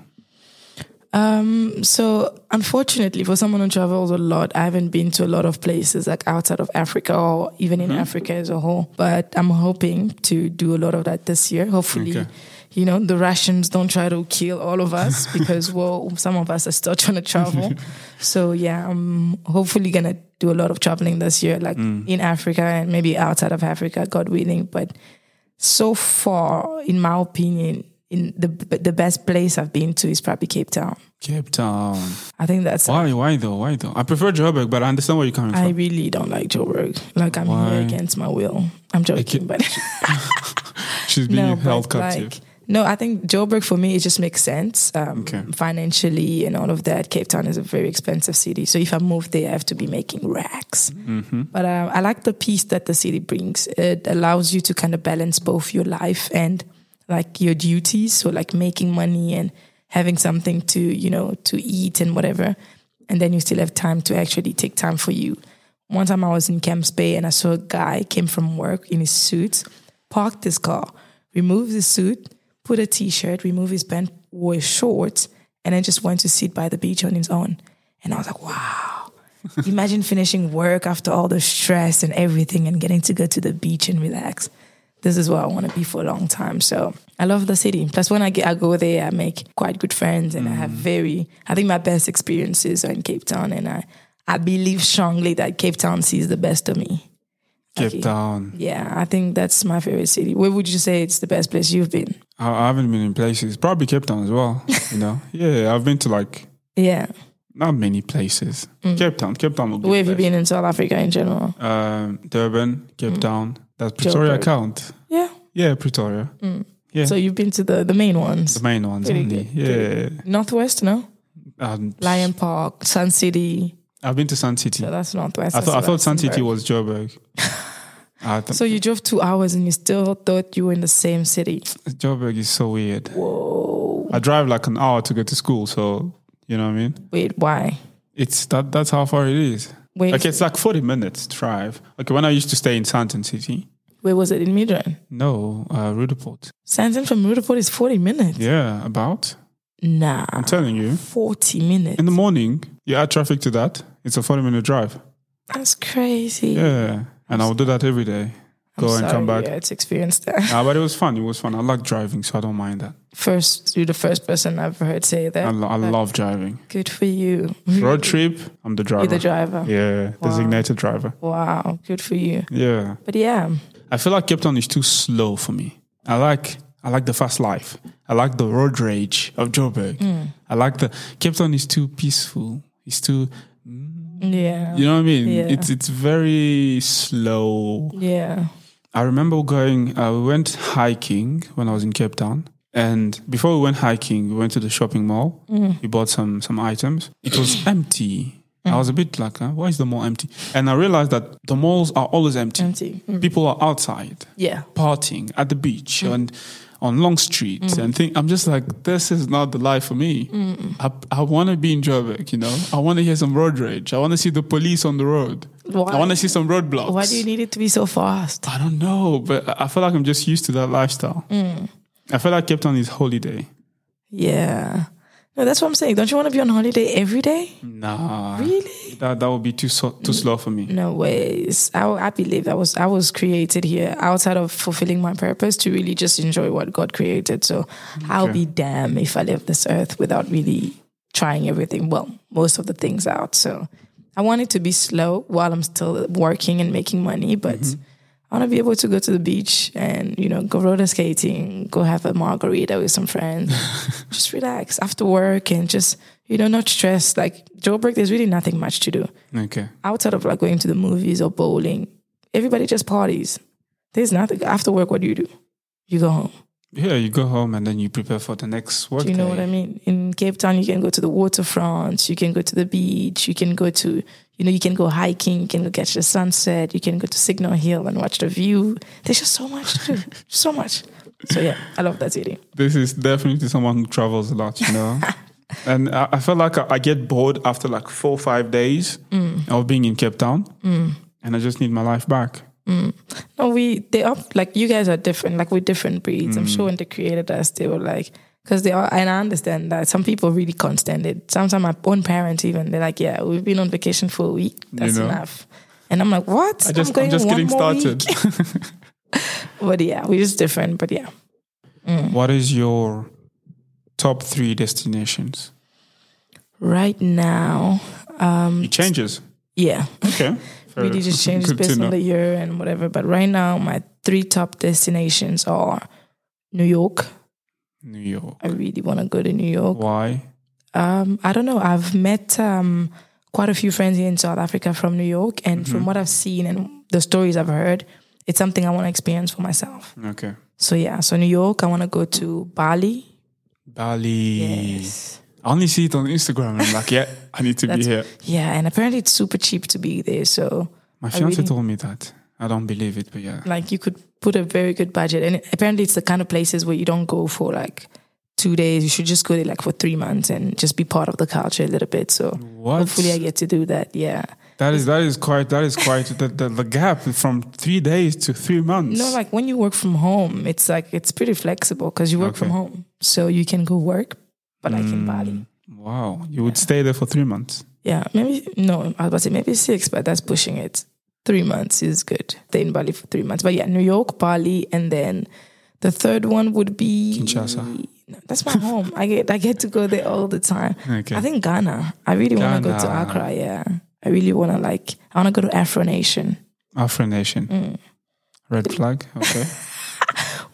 Um, so unfortunately, for someone who travels a lot, I haven't been to a lot of places like outside of Africa or even Mm-hmm. in Africa as a whole. But I'm hoping to do a lot of that this year. Hopefully, Okay. You know, the Russians don't try to kill all of us because well, some of us are still trying to travel. so yeah, I'm hopefully gonna do a lot of traveling this year, like Mm. in Africa and maybe outside of Africa, God willing. But so far, in my opinion, in the the best place I've been to is probably Cape Town. Cape Town. I think that's Why? Why though? Why though? I prefer Joburg, but I understand where you're coming I from. I really don't like Joburg. Like I'm Why? here against my will. I'm joking, but She's being no, held captive. like no, I think Joburg for me it just makes sense um, Okay. financially and all of that. Cape Town is a very expensive city, so if I move there, I have to be making racks. Mm-hmm. But uh, I like the peace that the city brings. It allows you to kind of balance both your life and like your duties. So like making money and having something to you know to eat and whatever, and then you still have time to actually take time for you. One time I was in Camps Bay and I saw a guy came from work in his suit, parked his car, removed his suit, put a t-shirt, remove his pants, wore his shorts, and then just went to sit by the beach on his own. And I was like, wow. Imagine finishing work after all the stress and everything and getting to go to the beach and relax. This is where I want to be for a long time. So I love the city. Plus, when I get I go there, I make quite good friends, and I have mm. very. I think my best experiences are in Cape Town, and I I believe strongly that Cape Town sees the best of me. Cape Town. Yeah, I think that's my favorite city. Where would you say it's the best place you've been? I, haven't been in places. Probably Cape Town as well. You know. yeah, I've been to like Yeah. not many places. Cape Town. Cape Town. Mm. Where have you been in South Africa in general? Um, Durban, Cape Town. Does Pretoria Joburg. count? Yeah. Yeah, Pretoria. Yeah. So you've been to the, the main ones. the main ones Pretty only. good, Yeah. Northwest, no? Um, Lion Park, Sun City. I've been to Sun City. So that's Northwest. I thought I thought Sun City was Joburg. Th- So you drove two hours and you still thought you were in the same city. Joburg is so weird. Whoa. I drive like an hour to get to school, so you know what I mean. Wait, why? It's that that's how far it is. Wait, Okay, it's like forty minutes drive. Okay, when I used to stay in Sandton City, where was it in Midrand? no, uh, Roodepoort. Santon from Roodepoort is 40 minutes. Yeah, about. Nah. I'm telling you, 40 minutes. in the morning, you add traffic to that, it's a forty minute drive. That's crazy. Yeah, and I will do that every day. I'm Go and come back. You had to experience that. Ah, but it was fun. It was fun. I like driving, so I don't mind that. First, you're the first person I've heard say that. I, lo- I love driving. Good for you. Road trip, I'm the driver. You're the driver. Yeah, designated driver. Wow. Good for you. Yeah. But yeah, I feel like Cape Town is too slow for me. I like I like the fast life. I like the road rage of Joburg. Hmm. I like the Cape Town is too peaceful. It's too yeah, you know what I mean? Yeah. It's it's very slow. yeah. I remember going uh, we went hiking when I was in Cape Town. And before we went hiking, we went to the shopping mall. Mm. We bought some some items. It was empty. Mm. I was a bit like, huh, why is the mall empty? And I realized that the malls are always empty. Empty. Mm. People are outside Yeah. partying at the beach Mm. and on long streets mm. and think I'm just like this is not the life for me. Mm. I, I want to be in Joburg, you know. I want to hear some road rage. I want to see the police on the road. Why? I want to see some roadblocks. Why do you need it to be so fast? I don't know, but I I feel like I'm just used to that lifestyle. Mm. I feel like Cape Town is holiday. Yeah. No, that's what I'm saying. Don't you want to be on holiday every day? Nah, Really? that that would be too so, too slow for me. No ways. I, I believe I was I was created here outside of fulfilling my purpose to really just enjoy what God created. So I'll be damn if I leave this earth without really trying everything. Well, most of the things out. So I want it to be slow while I'm still working and making money, but mm-hmm. I want to be able to go to the beach and you know go roller skating, go have a margarita with some friends, just relax after work and just you know not stress. Like Joburg, there's really nothing much to do Okay. outside of like going to the movies or bowling, everybody just parties. There's nothing after work. What do you do? You go home. Yeah, you go home and then you prepare for the next work Do you know day. what I mean? In Cape Town, you can go to the waterfront, you can go to the beach, you can go to, you know, you can go hiking, you can go catch the sunset, you can go to Signal Hill and watch the view. There's just so much to do, so much. So yeah, I love that city. This is definitely someone who travels a lot, you know. and I, I feel like I, I get bored after like four or five days Mm. of being in Cape Town, and I just need my life back. No, we they are like you guys are different. Like we're different breeds. I'm Mm. sure when they created us, they were like because they are, and I understand that some people really can't stand it. Sometimes my own parents even they're like, "Yeah, we've been on vacation for a week. That's know? enough." And I'm like, "What? I just, I'm going I'm just getting started. But yeah, we're just different. But yeah, what is your top three destinations? right now, um, It changes. yeah, Okay. Fair. really just changes based on the year and whatever. But right now, my three top destinations are New York. New York. I really want to go to New York. Why? Um, I don't know. I've met um, quite a few friends here in South Africa from New York, and Mm-hmm. from what I've seen and the stories I've heard, it's something I want to experience for myself. Okay. So yeah, so New York, I want to go to Bali. Bali. Yes. I only see it on Instagram. and I'm like, yeah, I need to be here. Yeah, and apparently it's super cheap to be there. So My fiance really- told me that. I don't believe it, but yeah. like you could put a very good budget, and apparently it's the kind of places where you don't go for like two days. You should just go there like for three months and just be part of the culture a little bit. So What? hopefully I get to do that. Yeah. That is that is quite that is quite the, the, the gap from three days to three months. No, like when you work from home, it's like it's pretty flexible because you work from home, so you can go work, but like in Mm. Bali. wow, you would stay there for three months. Yeah, maybe no, I was about to say maybe six, but that's pushing it. Three months is good. Stay in Bali for three months, but yeah, New York, Bali, and then the third one would be Kinshasa. No, that's my home. I get I get to go there all the time. Okay. I think Ghana. I really want to go to Accra. Yeah, I really want to like. I want to go to Afro Nation. Afro Nation. Mm. Red flag. Okay.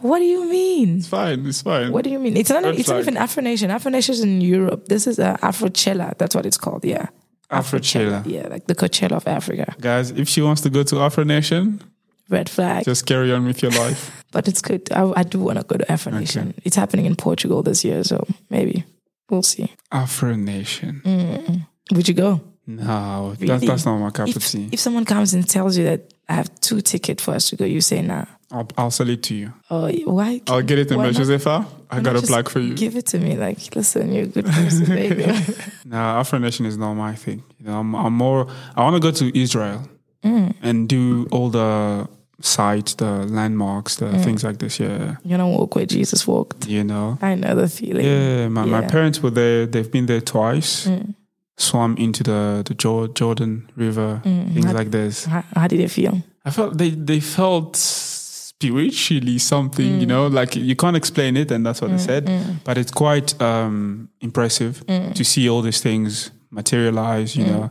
What do you mean? it's fine. It's fine. What do you mean? It's not. Red It's not even Afro Nation. Afro Nation is in Europe. This is uh, Afrochella. That's what it's called. Yeah. Afrochella. Yeah, like the Coachella of Africa. Guys, if she wants to go to Afro Nation, Red flag. just carry on with your life. but it's good. I, I do want to go to Afro Nation. It's happening in Portugal this year, so maybe we'll see. Afro Nation. Mm. Would you go? No, that's, Really? that's not my cup of tea. if someone comes and tells you that I have two tickets for us to go, you say nah. I'll, I'll sell it to you. Oh, why? I'll get it in my? Josepha. I got a plug for you. Give it to me. Like, listen, you're a good person. Go. No, Afro Nation is not my thing. You know, I'm, I'm more. I want to go to Israel Mm. and do all the sites, the landmarks, the Mm. things like this. Yeah, You don't walk where Jesus walked. you know. I know the feeling. Yeah, my, my parents were there. They've been there twice. Mm. Swam into the the Jordan River, Mm. things How- like this. How, how did it feel? I felt they they felt spiritually something. You mm. know, like you can't explain it, and that's what they mm, said. Mm. But it's quite um, impressive to see all these things materialize. You know,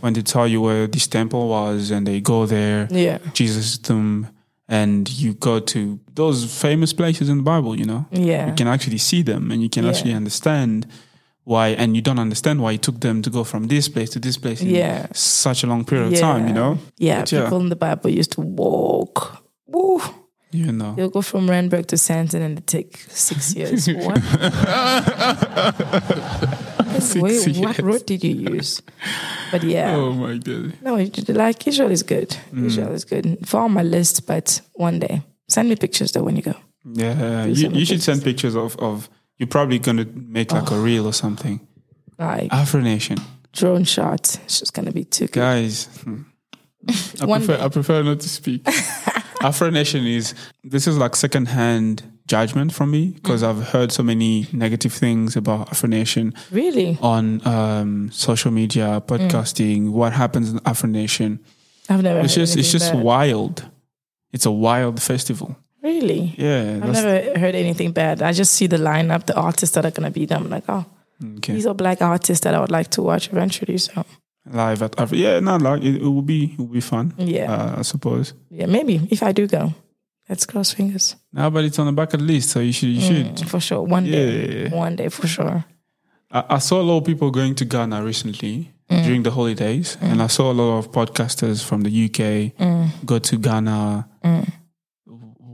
when they tell you where this temple was, and they go there, Yeah. Jesus' tomb, and you go to those famous places in the Bible. You know, Yeah. you can actually see them, and you can Yeah. actually understand why. And you don't understand why it took them to go from this place to this place in Yeah. such a long period of time. You know, Yeah, But yeah. people in the Bible used to walk. Woo. you know. You'll go from Randburg to Sandton and it take six years. what? Six Wait, what years. road did you use? But yeah. Oh my god. No, like Israel is good. Mm. Israel is good. For on my list, but one day. Send me pictures though when you go. Yeah, you, you should send pictures. pictures of, of you're probably going to make like Oh. a reel or something. Like Afro Nation. drone shots. It's just gonna be too good. Guys, hmm. I, One prefer, day. I prefer not to speak. Afro Nation is, this is like secondhand judgment from me because Mm. I've heard so many negative things about Afro Nation Really? on um, social media, Mm. podcasting, what happens in Afro Nation. I've never. It's heard just, it's just bad. wild. It's a wild festival. Really? Yeah. I've never heard anything bad. I just see the lineup, the artists that are gonna be there. I'm like, oh, okay. these are black artists that I would like to watch eventually. So live at Afro. Yeah, not like it, it will be it will be fun. Yeah. uh, I suppose. yeah, maybe if I do go, let's cross fingers. Now, but it's on the bucket list, so you should you should. Mm, for sure. One day. One day for sure. I, I saw a lot of people going to Ghana recently Mm. during the holidays, and I saw a lot of podcasters from the UK Mm. go to Ghana.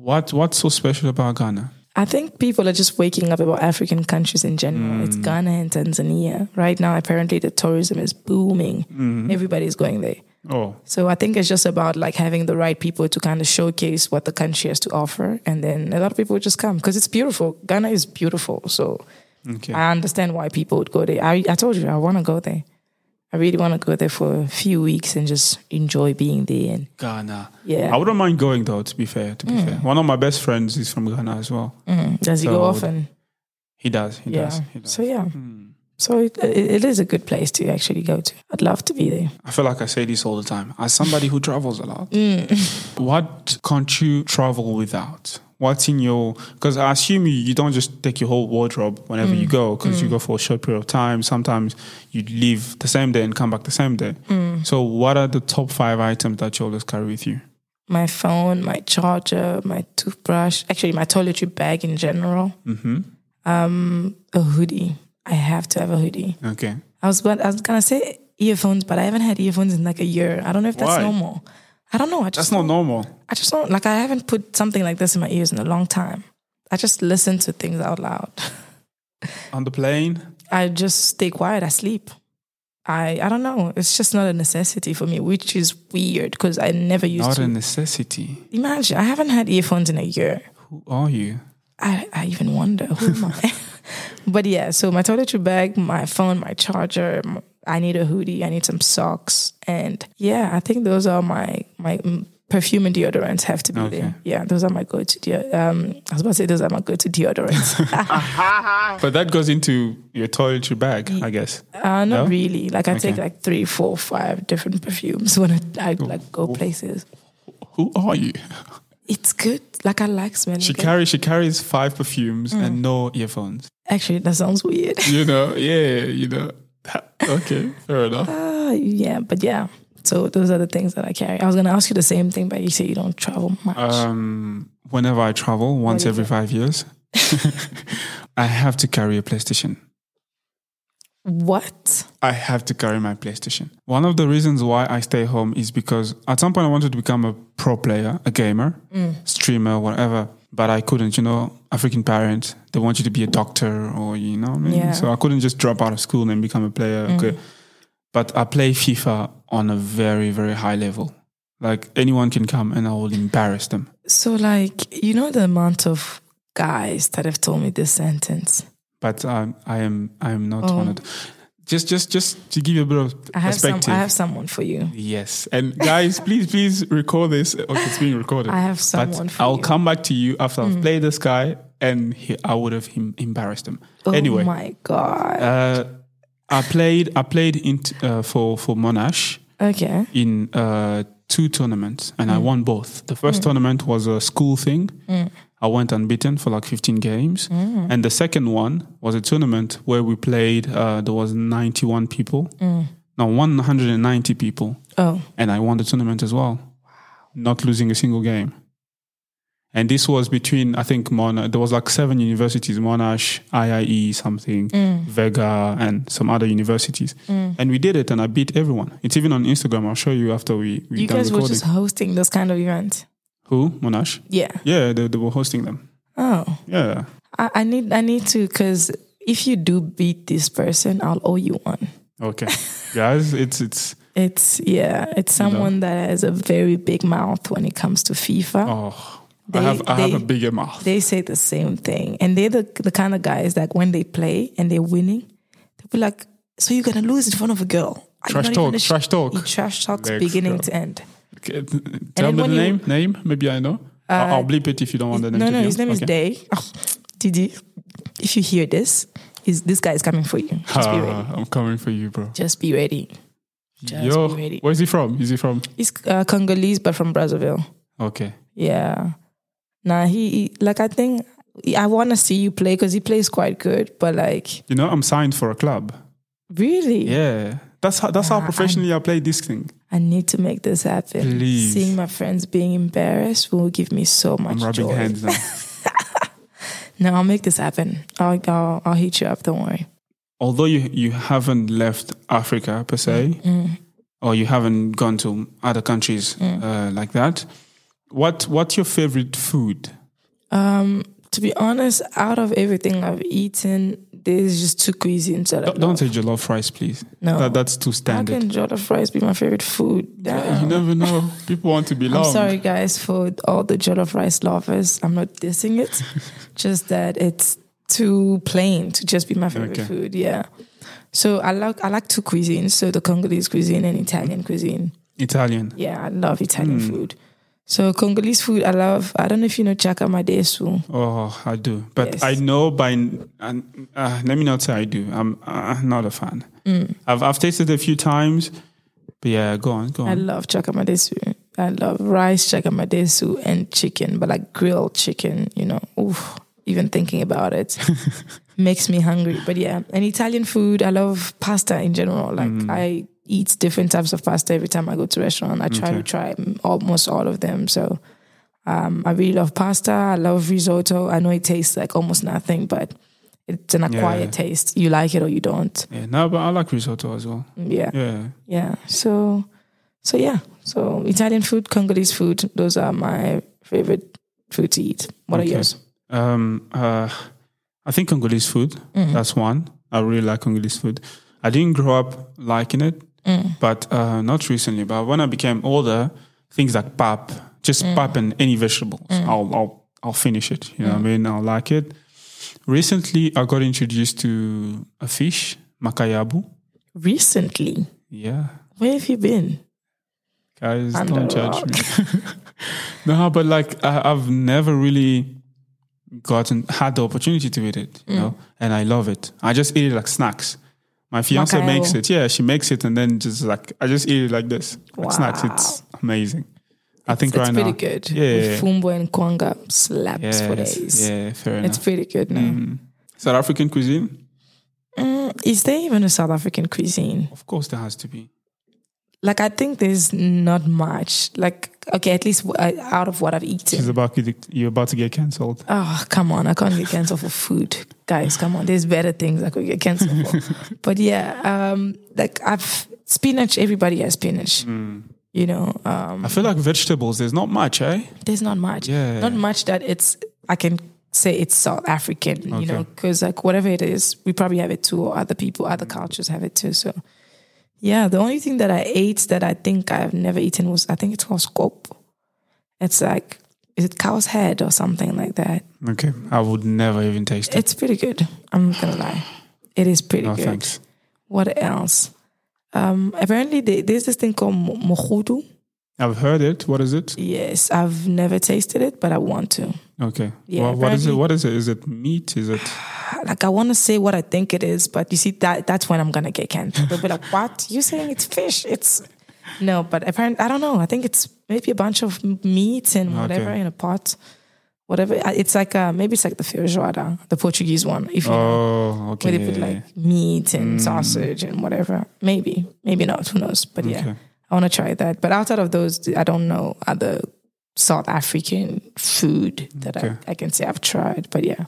What what's so special about Ghana? I think people are just waking up about African countries in general. Hmm. It's Ghana and Tanzania. Right now, apparently, the tourism is booming. Hmm. Everybody's going there. Oh, So I think it's just about like having the right people to kind of showcase what the country has to offer, and then a lot of people just come because it's beautiful. Ghana is beautiful, so okay. I understand why people would go there. I I told you I want to go there. I really want to go there for a few weeks and just enjoy being there. And Ghana. Yeah. I wouldn't mind going though. To be fair, to be fair, one of my best friends is from Ghana as well. mm, does he go often? He does. He Yeah. does. He does. So yeah. So it, it, it is a good place to actually go to. I'd love to be there. I feel like I say this all the time. As somebody who travels a lot, Mm. what can't you travel without? What's in your? Because I assume you, you don't just take your whole wardrobe whenever Mm. you go, because you go for a short period of time. Sometimes you leave the same day and come back the same day. Mm. So, what are the top five items that you always carry with you? My phone, my charger, my toothbrush, actually my toiletry bag in general. Mm-hmm. Um, a hoodie. I have to have a hoodie. Okay. I was I was gonna say earphones, but I haven't had earphones in like a year. I don't know if that's Why? normal. I don't know. I just That's not normal. I just don't like I haven't put something like this in my ears in a long time. I just listen to things out loud. On the plane, I just stay quiet. I sleep. I I don't know. It's just not a necessity for me, which is weird because I never used not to. a necessity. Imagine I haven't had earphones in a year. Who are you? I, I even wonder who am I? but yeah, so my toiletry bag, my phone, my charger. m- I need a hoodie. I need some socks, and yeah, I think those are my my mm, perfume and deodorants have to be Okay. there. Yeah, those are my go to. De- um, I was about to say those are my go to deodorants. But that goes into your toiletry bag, I guess. uh, not No? really. Like I take like three, four, five different perfumes when I, I like go places. Who are you? It's good. Like I like smelling. She carries she carries five perfumes Mm. and no earphones. Actually, that sounds weird. You know, yeah, you know. Okay, fair enough. Uh, yeah, but yeah. So those are the things that I carry. I was gonna ask you the same thing, but you say you don't travel much. Um, whenever I travel, once every it? five years, I have to carry a PlayStation. what? I have to carry my PlayStation. One of the reasons why I stay home is because at some point I wanted to become a pro player, a gamer, Mm. streamer, whatever, but I couldn't. You know, African parents, they want you to be a doctor or, you know, what I mean? Yeah. so I couldn't just drop out of school and become a player. Mm. Okay. But I play FIFA on a very, very high level. Like anyone can come and I will embarrass them. So like you know the amount of guys that have told me this sentence. But um, I am, I am not Oh. one of. The, just, just, just to give you a bit of I have some. perspective. I have someone for you. Yes. And guys, please, please record this. Okay, it's being recorded. I have someone but for I'll you. come back to you after I've played this guy and he, I would have him embarrassed him. Oh anyway, my god. uh, I played I played in uh, for for Monash okay. in uh, two tournaments and I Mm. won both. The first tournament was a school thing. I went unbeaten for like 15 games. Mm. And the second one was a tournament where we played, uh, there was 91 people. No, 190 people. Oh. And I won the tournament as well. Not losing a single game. And this was between, I think, Monash, there was like seven universities, Monash, IIE, something, Mm. Vega, and some other universities. And we did it and I beat everyone. It's even on Instagram. I'll show you after we, we You guys were recording. just hosting those kind of events. Who? Monash? Yeah. Yeah, they, they were hosting them. Oh. Yeah. I, I need I need to because if you do beat this person, I'll owe you one. Okay. Guys, it's, it's, It's yeah, it's someone that has a very big mouth when it comes to FIFA. oh, I They- have I have a bigger mouth. They say the same thing, and they're the the kind of guys that when they play and they're winning, they'll be like, "So you're gonna lose in front of a girl?" Are you Trash not talk, even trash talk. He trash talks Let's beginning go. to end. Okay, Tell me when the you- name. Name? Maybe I know. I'll, I'll bleep it if you don't want the name. No, to no, be his on. name is Okay. Day. Oh, Didi, if you hear this, is this guy is coming for you. Just be ready. Ah, I'm coming for you, bro. Just be ready. Just Yo, be ready. where's he from? Is he from? He's uh, Congolese, but from Brazzaville. Okay. Yeah. Nah, he, he like I think I want to see you play because he plays quite good. But like, You know, I'm signed for a club. really, Yeah. That's how that's how professionally I play this thing. I need to make this happen. Please. Seeing my friends being embarrassed will give me so much I'm rubbing joy. hands now. No, I'll make this happen. I'll, I'll I'll hit you up. Don't worry. Although you you haven't left Africa per se, Mm. or you haven't gone to other countries Mm. uh, like that, what what's your favorite food? Um, to be honest, out of everything I've eaten, there's just two cuisines that I Don't, don't say jollof rice, please. No. That, that's too standard. How can jollof rice be my favorite food? Yeah, you never know. People want to be I'm sorry, guys, for all the jollof rice lovers. I'm not dissing it, just that it's too plain to just be my favorite Okay. food. Yeah. So I like I like two cuisines. So the Congolese cuisine and Italian cuisine. Italian. Yeah, I love Italian Hmm. food. So Congolese food, I love. I don't know if you know chaka madesu. Oh, I do, but Yes. I know by. And uh, let me not say I do. I'm uh, not a fan. Mm. I've I've tasted it a few times, but yeah, go on, go on. I love chaka madesu. I love rice chaka madesu and chicken, but like grilled chicken. You know, oof. Even thinking about it makes me hungry. But yeah, and Italian food. I love pasta in general. Like Mm. I eat different types of pasta every time I go to a restaurant. I try to try almost all of them. So um, I really love pasta. I love risotto. I know it tastes like almost nothing, but it's an acquired Yeah. taste. You like it or you don't. Yeah, no, but I like risotto as well. Yeah. Yeah. Yeah. So, so yeah. So Italian food, Congolese food, those are my favorite food to eat. What Okay. are yours? Um, uh, I think Congolese food. Mm. That's one. I really like Congolese food. I didn't grow up liking it, Mm. but uh, not recently. But when I became older, things like pap, just Mm. pap and any vegetables, I'll I'll I'll finish it. You know what I mean? I'll like it. Recently, I got introduced to a fish, makayabu. Recently, Yeah, where have you been? guys, Under don't judge me. no, but like I, I've never really gotten had the opportunity to eat it, you know, and I love it. I just eat it like snacks. My fiance makes it. Yeah, she makes it, and then just like I just eat it like this, like snacks. It's amazing. I think It's right now, It's pretty good. Yeah, With Fumbo and Kwanga slaps yeah, for days. yeah, fair enough. It's pretty good now. Mm. South African cuisine, Mm, is there even a South African cuisine? of course, there has to be. Like, I think there's not much. Like, okay, at least uh, out of what I've She's eaten. about to, you're about to get cancelled. Oh, come on. I can't get cancelled for food. Guys, come on. There's better things I could get cancelled for. but yeah, um, like, I've spinach, everybody has spinach. You know, um, I feel like vegetables. There's not much, eh? there's not much. Yeah. Not much that it's, I can say it's South African, you know, because like whatever it is, we probably have it too, or other people, other cultures have it too. So, yeah, the only thing that I ate that I think I've never eaten was, I think it's called scope. It's like, is it cow's head or something like that? Okay, I would never even taste it. It's pretty good. I'm not gonna lie. It is pretty No good. thanks. What else? Um, apparently, there- there's this thing called mo- mochudu. I've heard it. What is it? Yes, I've never tasted it, but I want to. Okay. Yeah, Well, what is it? What is it? Is it meat? Is it? Like I want to say what I think it is, but you see that that's when I'm gonna get cancelled. They'll be like, "What? You saying it's fish? It's no." But apparently, I don't know. I think it's maybe a bunch of meat and whatever Okay. in a pot. Whatever. It's like uh, maybe it's like the feijoada, the Portuguese one. If you know. Oh, okay. where they put like meat and sausage and whatever. Maybe, maybe not. Who knows? But yeah, Okay. I want to try that. But outside of those, I don't know other South African food that. I, I can say I've tried. But yeah.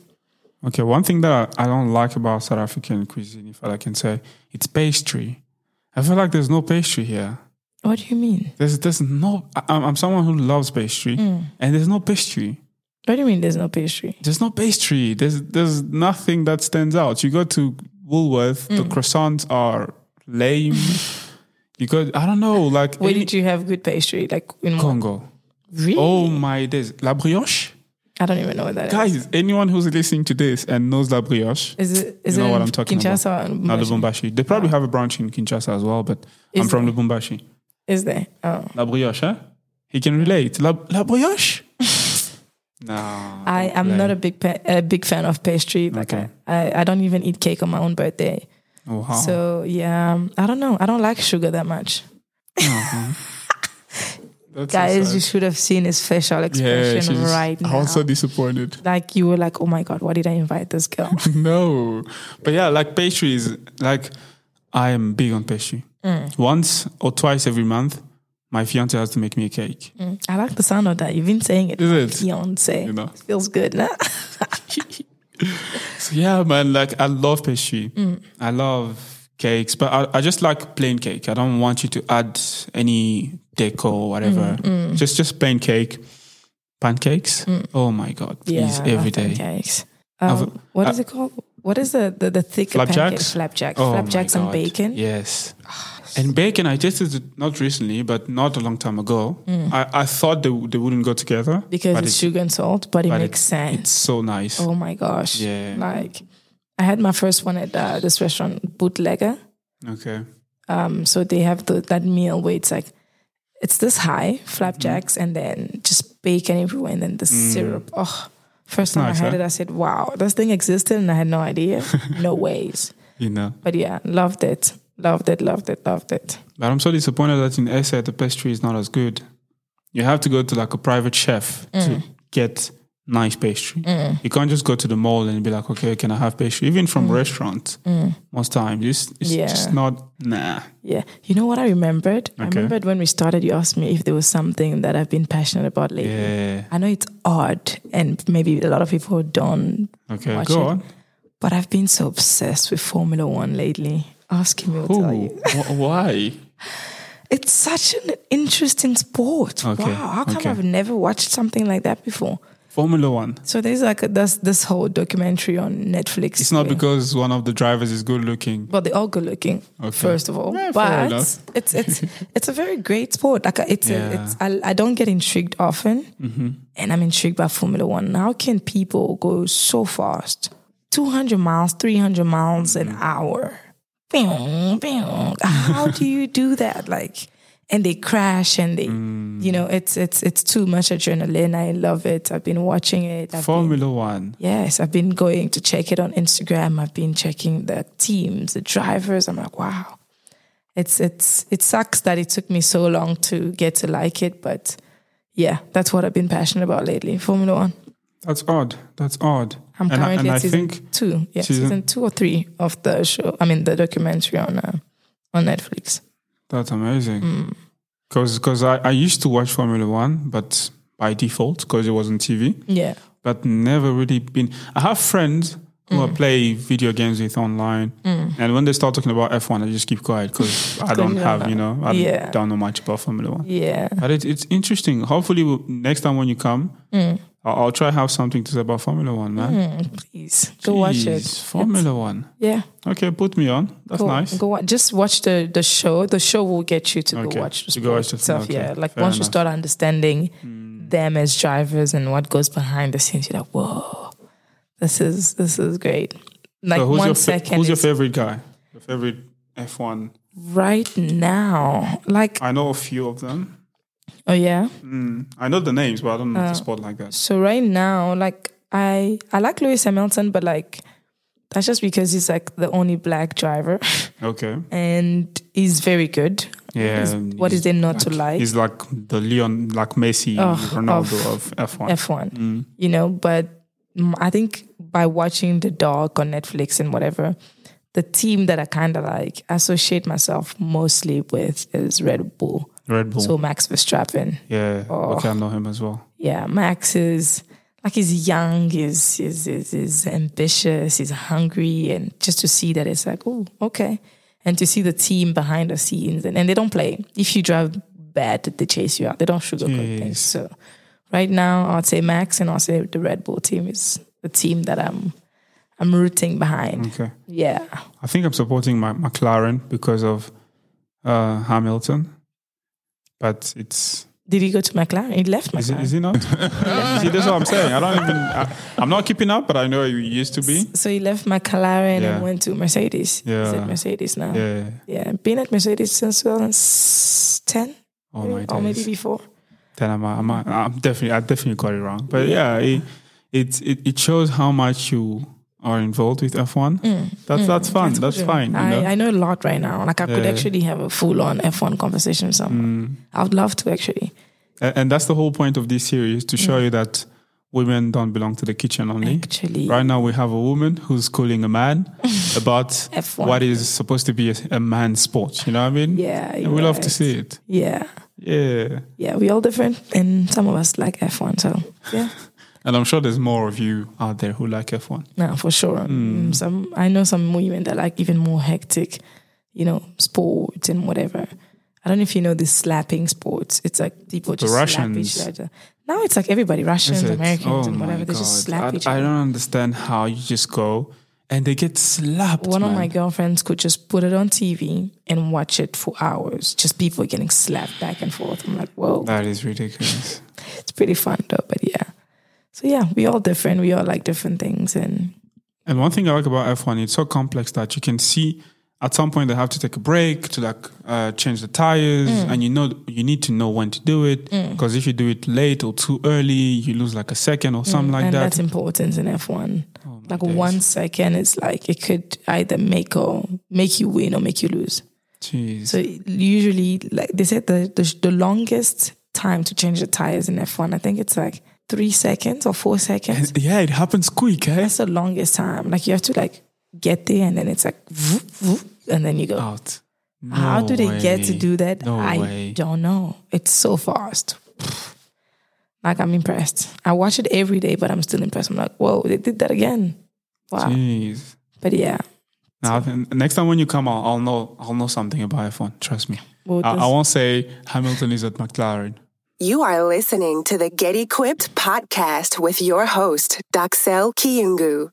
Okay. One thing that I don't like about South African cuisine, if I can say, it's pastry. I feel like there's no pastry here. What do you mean? There's there's no. I, I'm I'm someone who loves pastry, Mm. and there's no pastry. What do you mean? There's no pastry? There's no pastry. There's there's nothing that stands out. You go to Woolworth, Mm. the croissants are lame. you go. I don't know. Like Where any- did you have good pastry? Like in what- Congo. Really? Oh my days. La brioche? I don't even know what that is. Guys, anyone who's listening to this and knows La brioche, Is it is you know it what I'm talking Kinshasa about. or Not Lubumbashi? They probably have a branch in Kinshasa as well, but I'm from there? Lubumbashi. Is there? Oh. La brioche, huh? He can relate. La, la brioche? no. I am not a big pa- a big fan of pastry. Like Okay. I, I, I don't even eat cake on my own birthday. Oh, wow. So yeah, um, I don't know. I don't like sugar that much. Uh-huh. That's so Guys, sad. you should have seen his facial expression she's right now. also disappointed. like you were like, oh my god, why did I invite this girl? no. But yeah, like pastries, like I am big on pastry. Mm. Once or twice every month, my fiance has to make me a cake. I like the sound of that. You've been saying it. Is it? Beyonce. You know. Feels good, nah? So yeah, man, like I love pastry. Mm. I love cakes, but I, I just like plain cake. I don't want you to add any deco or whatever. Mm, Just just plain cake. Pancakes. Oh my god, please I love every day. Pancakes. Um, what is it called? What is the the, the thick Flapjacks? pancake? Flapjacks. Oh Flapjacks and bacon. Yes. And bacon, I tasted it not recently, but not a long time ago. I, I thought they, they wouldn't go together Mm. Because it's it- sugar and salt, but it but makes it- sense. It's so nice. Oh my gosh. Yeah. Like I had my first one at uh, this restaurant, Bootlegger. Okay. Um, so they have the, that meal where it's like it's this high Mm-hmm. flapjacks and then just bacon everywhere and then the syrup. Oh, first time nice, I had huh? it, I said, "Wow, this thing existed," and I had no idea. no ways. You know. But yeah, loved it, loved it, loved it, loved it. But I'm so disappointed that in SA the pastry is not as good. You have to go to like a private chef Mm. to get nice pastry. You can't just go to the mall and be like, okay, can I have pastry? Even from restaurants, most times it's, it's Mm. Yeah. just not. Nah. Yeah, you know what I remembered? I remembered when we started. You asked me if there was something that I've been passionate about lately. Yeah. I know it's odd, and maybe a lot of people don't Okay, Watch go it. on. But I've been so obsessed with Formula One lately. Asking me, will tell you. wh- why? It's such an interesting sport. Okay, Wow, how come okay. I've never watched something like that before? Formula One. So there's like a, this this whole documentary on Netflix. It's not because one of the drivers is good looking. well, they're all good looking. Okay. First of all, Yeah, but it's it's it's a very great sport. Like it's Yeah. a, it's I, I don't get intrigued often, Mm-hmm. and I'm intrigued by Formula One. How can people go so fast, 200 miles, 300 miles an hour? Bing, bing. How do you do that? Like, and they crash, and they, you know, it's it's it's too much adrenaline. I love it. I've been watching it. I've been- Formula One. Yes, I've been going to check it on Instagram. I've been checking the teams, the drivers. I'm like, wow. It's it's it sucks that it took me so long to get to like it, but yeah, that's what I've been passionate about lately. Formula One. That's odd. That's odd. I'm and I, currently I at season think two. Yeah, season- season, two or three of the show. I mean, the documentary on uh, on Netflix. That's amazing. Mm. Because I, I used to watch Formula One, but by default, because it was on TV, Yeah, but never really been. I have friends who Mm. I play video games with online, and when they start talking about F1, I just keep quiet because I don't have, you know, I Yeah. don't know much about Formula One. yeah. But it, it's interesting. Hopefully, we'll- next time when you come, Mm. I'll, I'll try have something to say about Formula One, man. Please go watch it. Jeez, Formula One. Yeah, Okay, put me on. That's go, nice. Go just watch the the show. The show will get you to Okay, go watch the sport go watch the- itself. okay, Yeah, like fair once you enough. Hmm. start understanding them as drivers and what goes behind the scenes, you're like, whoa, this is this is great. Like so who's one your second who's your favorite guy? Your favorite F1? right now. Like, I know a few of them. Oh yeah. Mm, I know the names, but I don't know Uh, the sport like that. So right now, like I I like Lewis Hamilton, but like that's just because he's like the only black driver Okay. and he's very good. Yeah. He's- what is he's there not to like? He's like the Leon, like Messi, Oh, Ronaldo of of, F1. F1, Mm. you know, but I think by watching the doc on Netflix and whatever, the team that I kind of like associate myself mostly with is Red Bull. Red Bull. So Max Verstappen. yeah. Oh. Okay, I know him as well. Yeah, Max is like he's young, he's, he's, he's, he's ambitious, he's hungry, and just to see that it's like, oh, okay. And to see the team behind the scenes, and, and they don't play. If you drive bad, they chase you out. They don't sugarcoat things. So right now, I'd say Max, and I'll say the Red Bull team is the team that I'm I'm rooting behind. Okay. Yeah, I think I'm supporting my McLaren because of uh, Hamilton, but it's Did he go to McLaren? He left Is, it, McLaren. is he not? See, that's what I'm saying. I don't even. I, I'm not keeping up, but I know he used to be. so he left McLaren Yeah. and went to Mercedes. Yeah. He's at Mercedes now. Yeah. Yeah, been at Mercedes since 2010 Oh my or maybe before. Then I'm, I'm, I'm definitely, I definitely got it wrong. But yeah, it, it, it shows how much you are involved with F1. Mm, mm, that's that's fun. That's fine. You I, know? I know a lot right now. Like I could actually have a full on F1 conversation with someone. Mm. I would love to actually. A- and that's the whole point of this series to show you that women don't belong to the kitchen only. Actually. Right now, we have a woman who's calling a man about F1. what is supposed to be a, a man's sport. You know what I mean? Yeah, And we love to see it. Yeah. Yeah. Yeah, we all different and some of us like F1. So yeah. And I'm sure there's more of you out there who like F1. No, for sure. Hmm. Mm, Some I know some women that like even more hectic, you know, sports and whatever. I don't know if you know this slapping sports. It's like people just slap Russians. each other. Now it's like everybody, Russians, it? Americans, Oh and whatever. They just slap I, each other. I don't understand how you just go and they get slapped. One of my girlfriends could just put it on TV and watch it for hours. Just people getting slapped back and forth. I'm like, whoa, That is ridiculous. it's pretty fun though. But yeah, so yeah, we all different. We all like different things, and And one thing I like about F1, it's so complex that you can see at some point they have to take a break to like uh, change the tires, Mm. and you know you need to know when to do it because if you do it late or too early, you lose like a second or something like Mm. and that. that's important in F1. Oh, like days. one second is like it could either make or make you win or make you lose. Jeez. So usually, like they said, the the, the longest time to change the tires in F1, I think it's like three seconds or four seconds. yeah, it happens quick, eh? That's the longest time. Like you have to like get there and then it's like and then you go. Out. How do they get to do that? No I way. don't know. It's so fast. Like I'm impressed. I watch it every day, but I'm still impressed. I'm like, whoa, they did that again. Wow. Jeez. But yeah, Now, next time when you come, I'll, I'll know. I'll know something about F1. Trust me. well, I, I won't say Hamilton is at McLaren. You are listening to the Get Equipped podcast with your host, Daxel Kiungu.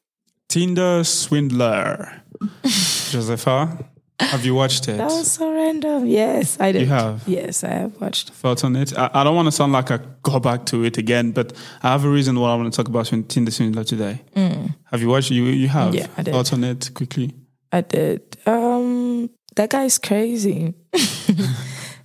Tinder Swindler. Josepha, have you watched it? that was so random. Yes, I did. You have? Yes, I have watched. Thoughts on it? I, I don't want to sound like I go back to it again, but I have a reason why I want to talk about Tinder Swindler today. Have you watched? You you have? Mm. Yeah, I did. Thoughts on it quickly? I did. Um, that guy's crazy.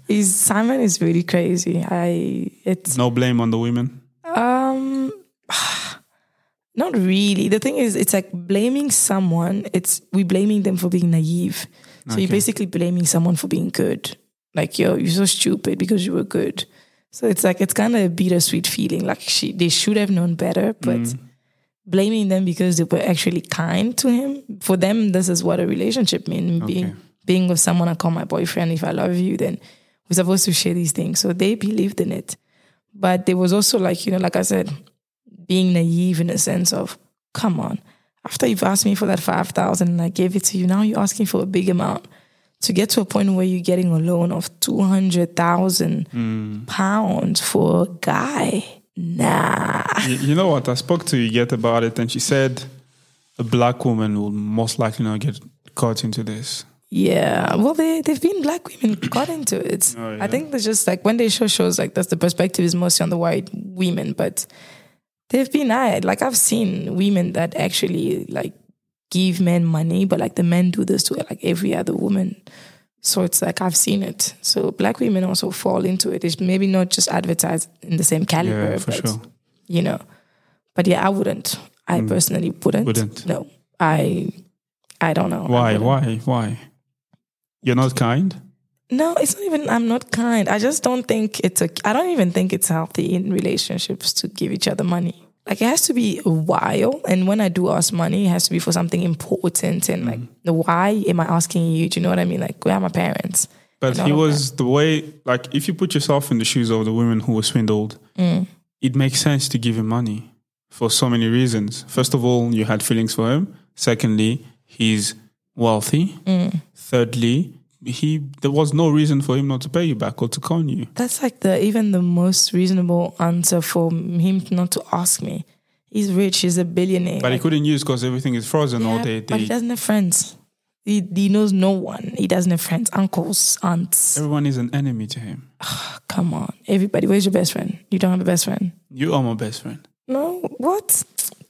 He's Simon is really crazy. I it's No blame on the women. Um, not really. The thing is, it's like blaming someone. It's we blaming them for being naive. So you're basically blaming someone for being good. Like yo, you're so stupid because you were good. So it's like it's kind of a bittersweet feeling. Like she, they should have known better, but Mm. blaming them because they were actually kind to him. For them, this is what a relationship means. Being being with someone I call my boyfriend. If I love you, then we're supposed to share these things. So they believed in it. But there was also like, you know, like I said, being naive in a sense of, come on, after you've asked me for that 5,000 and I gave it to you, now you're asking for a big amount. To get to a point where you're getting a loan of 200,000 mm. pounds for a guy, nah. you, you know what? I spoke to you Yet about it, and she said a black woman will most likely not get caught into this. Yeah, well, they they've been black women got into it. Oh, yeah. I think there's just like when they show shows like this, the perspective is mostly on the white women, but they've been I like I've seen women that actually like give men money, but like the men do this to like every other woman. So it's like I've seen it. So black women also fall into it. It's maybe not just advertised in the same caliber, Yeah, for but sure. you know. But yeah, I wouldn't. I personally wouldn't. Mm. Wouldn't. No, I. I don't know. Why? Why? Why? You're not kind. No, it's not even. I'm not kind. I just don't think it's a. I don't even think it's healthy in relationships to give each other money. Like it has to be a while, and when I do ask money, it has to be for something important. And like, the why am I asking you? Do you know what I mean? Like, where are my parents? But he was the way, like, if you put yourself in the shoes of the women who were swindled, Mm. it makes sense to give him money for so many reasons. First of all, you had feelings for him. Secondly, he's wealthy. Mm. Thirdly, he there was no reason for him not to pay you back or to con you. That's like the even the most reasonable answer for him not to ask me. He's rich. He's a billionaire. But he couldn't use because everything is frozen all yeah, day. but he doesn't have friends. He, he knows no one. He doesn't have friends, uncles, aunts. Everyone is an enemy to him. Come come on. Everybody, where's your best friend? You don't have a best friend? You are my best friend. No, what?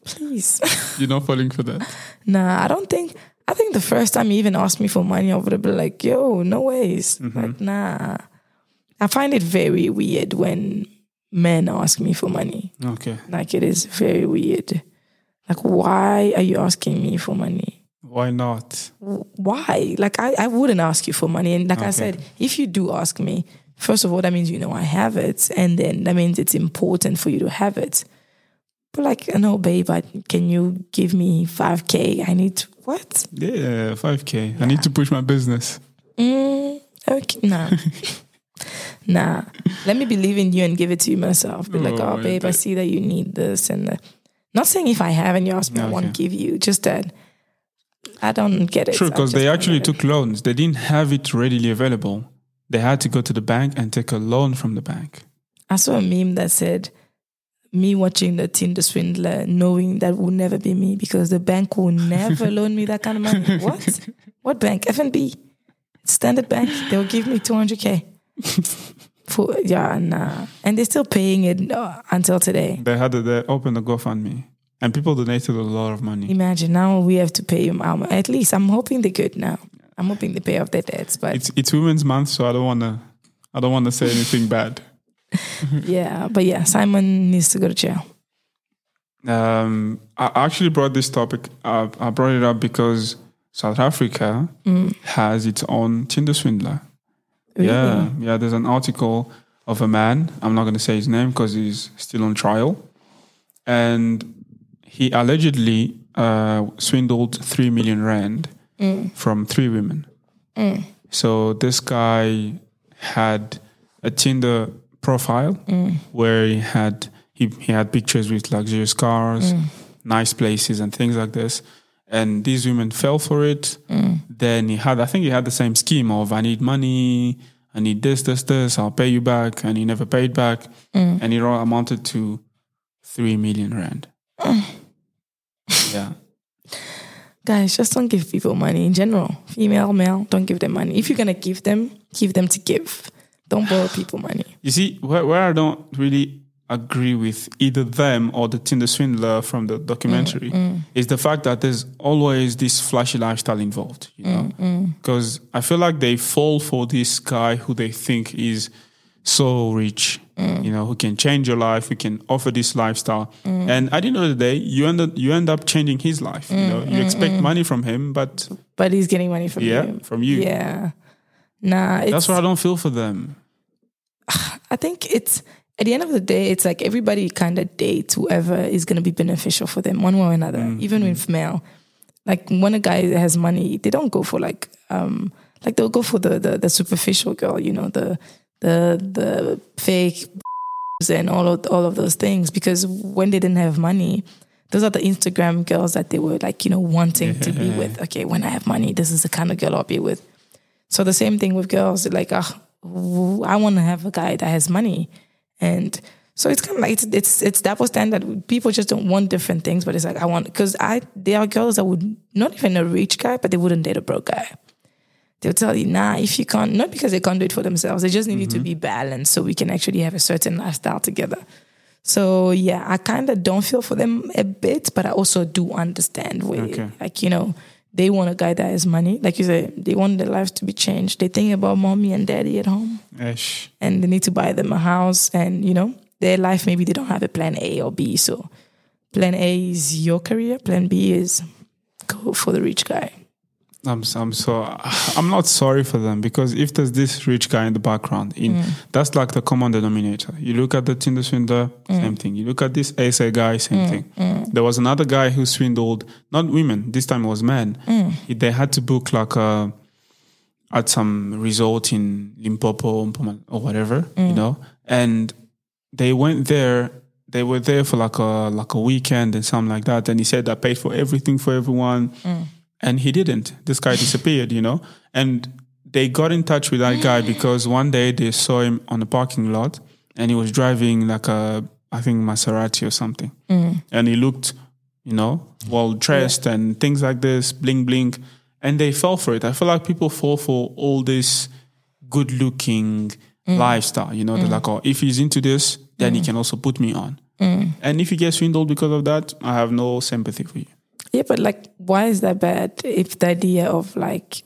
Please. You're not falling for that. nah, I don't think. I think the first time he even asked me for money, I would have been like, yo, no ways. Mm-hmm. Like, nah. I find it very weird when men ask me for money. Okay. Like, it is very weird. Like, why are you asking me for money? Why not? why? Like I, I wouldn't ask you for money. And like I said, if you do ask me, first of all, that means you know I have it. And then that means it's important for you to have it. But like, no, babe, I, can you give me 5K? I need to, what? Yeah, 5K. I need to push my business. Mm, okay, nah. nah. Let me believe in you and give it to you myself. Be like, Oh, oh, babe, I see that you need this. And that. not saying if I have and you ask me, I won't give you. Just that I don't get it. True, because they actually took loans. They didn't have it readily available. They had to go to the bank and take a loan from the bank. I saw a meme that said, "Me watching the Tinder swindler, knowing that will never be me because the bank will never loan me that kind of money." What? What bank? FNB, Standard Bank. They'll give me two hundred k. For yeah, nah, and they're still paying it uh, until today. They had to they opened a GoFundMe, and people donated a lot of money. Imagine now we have to pay them. Um, at least I'm hoping they're good now. I'm hoping they pay off their debts, but It's it's Women's Month, so I don't wanna I don't wanna say anything bad. Yeah, but yeah, Simon needs to go to jail. Um, I actually brought this topic up. I brought it up because South Africa has its own Tinder swindler. Really? Yeah, yeah. There's an article of a man. I'm not going to say his name because he's still on trial, and he allegedly uh, swindled three million rand from three women. So this guy had a Tinder profile where he had he, he had pictures with luxurious cars, nice places, and things like this. And these women fell for it. Then he had, I think he had the same scheme of I need money, I need this, this, this, I'll pay you back, and he never paid back, and it all amounted to three million rand. yeah, Guys, just don't give people money in general. Female, male, don't give them money. If you're gonna give them, give them to give. Don't borrow people money. You see, where, where I don't really agree with either them or the Tinder swindler from the documentary mm, mm. is the fact that there's always this flashy lifestyle involved, you mm, know? Because I feel like they fall for this guy who they think is so rich, you know, who can change your life, who can offer this lifestyle. And at the end of the day, you end up, you end up changing his life. You know, you expect money from him, but But he's getting money from yeah, you. from you. Yeah. Nah, it's, That's why I don't feel for them. I think it's at the end of the day, it's like everybody kind of dates whoever is going to be beneficial for them, one way or another. Mm-hmm. Even with male, like when a guy has money, they don't go for like, um, like they'll go for the the, the superficial girl, you know, the the the fake and all of all of those things. Because when they didn't have money, those are the Instagram girls that they were like, you know, wanting to be with. Okay, when I have money, this is the kind of girl I'll be with. So the same thing with girls, like, ah, w- I want to have a guy that has money, and so it's kind of like it's it's it's double standard. People just don't want different things, but it's like I want because I there are girls that would not even a rich guy, but they wouldn't date a broke guy. They'll tell you, nah, if you can't, not because they can't do it for themselves, they just need it to be balanced so we can actually have a certain lifestyle together. So yeah, I kind of don't feel for them a bit, but I also do understand where, Okay. like you know, they want a guy that has money, like you said, they want their life to be changed. They think about mommy and daddy at home, Ish. and they need to buy them a house, and you know, their life maybe they don't have a plan A or B. So, plan A is your career, plan B is go for the rich guy. I'm I'm so I'm not sorry for them because if there's this rich guy in the background, in mm. that's like the common denominator. You look at the Tinder swindler, mm. same thing. You look at this ASA guy, same mm. thing. There was another guy who swindled not women. This time it was men. He- They had to book like a at some resort in Limpopo or whatever, you know, and they went there. They were there for like a like a weekend and something like that. And he said, "I paid for everything for everyone." And he didn't. This guy disappeared, you know. And they got in touch with that guy because one day they saw him on the parking lot, and he was driving like a, I think Maserati or something, mm. and he looked, you know, well dressed and things like this, bling bling, and they fell for it. I feel like people fall for all this good looking, mm. lifestyle. You know, they're mm. like, oh, if he's into this, then he can also put me on. And if you get swindled because of that, I have no sympathy for you. Yeah, but like, why is that bad? If the idea of like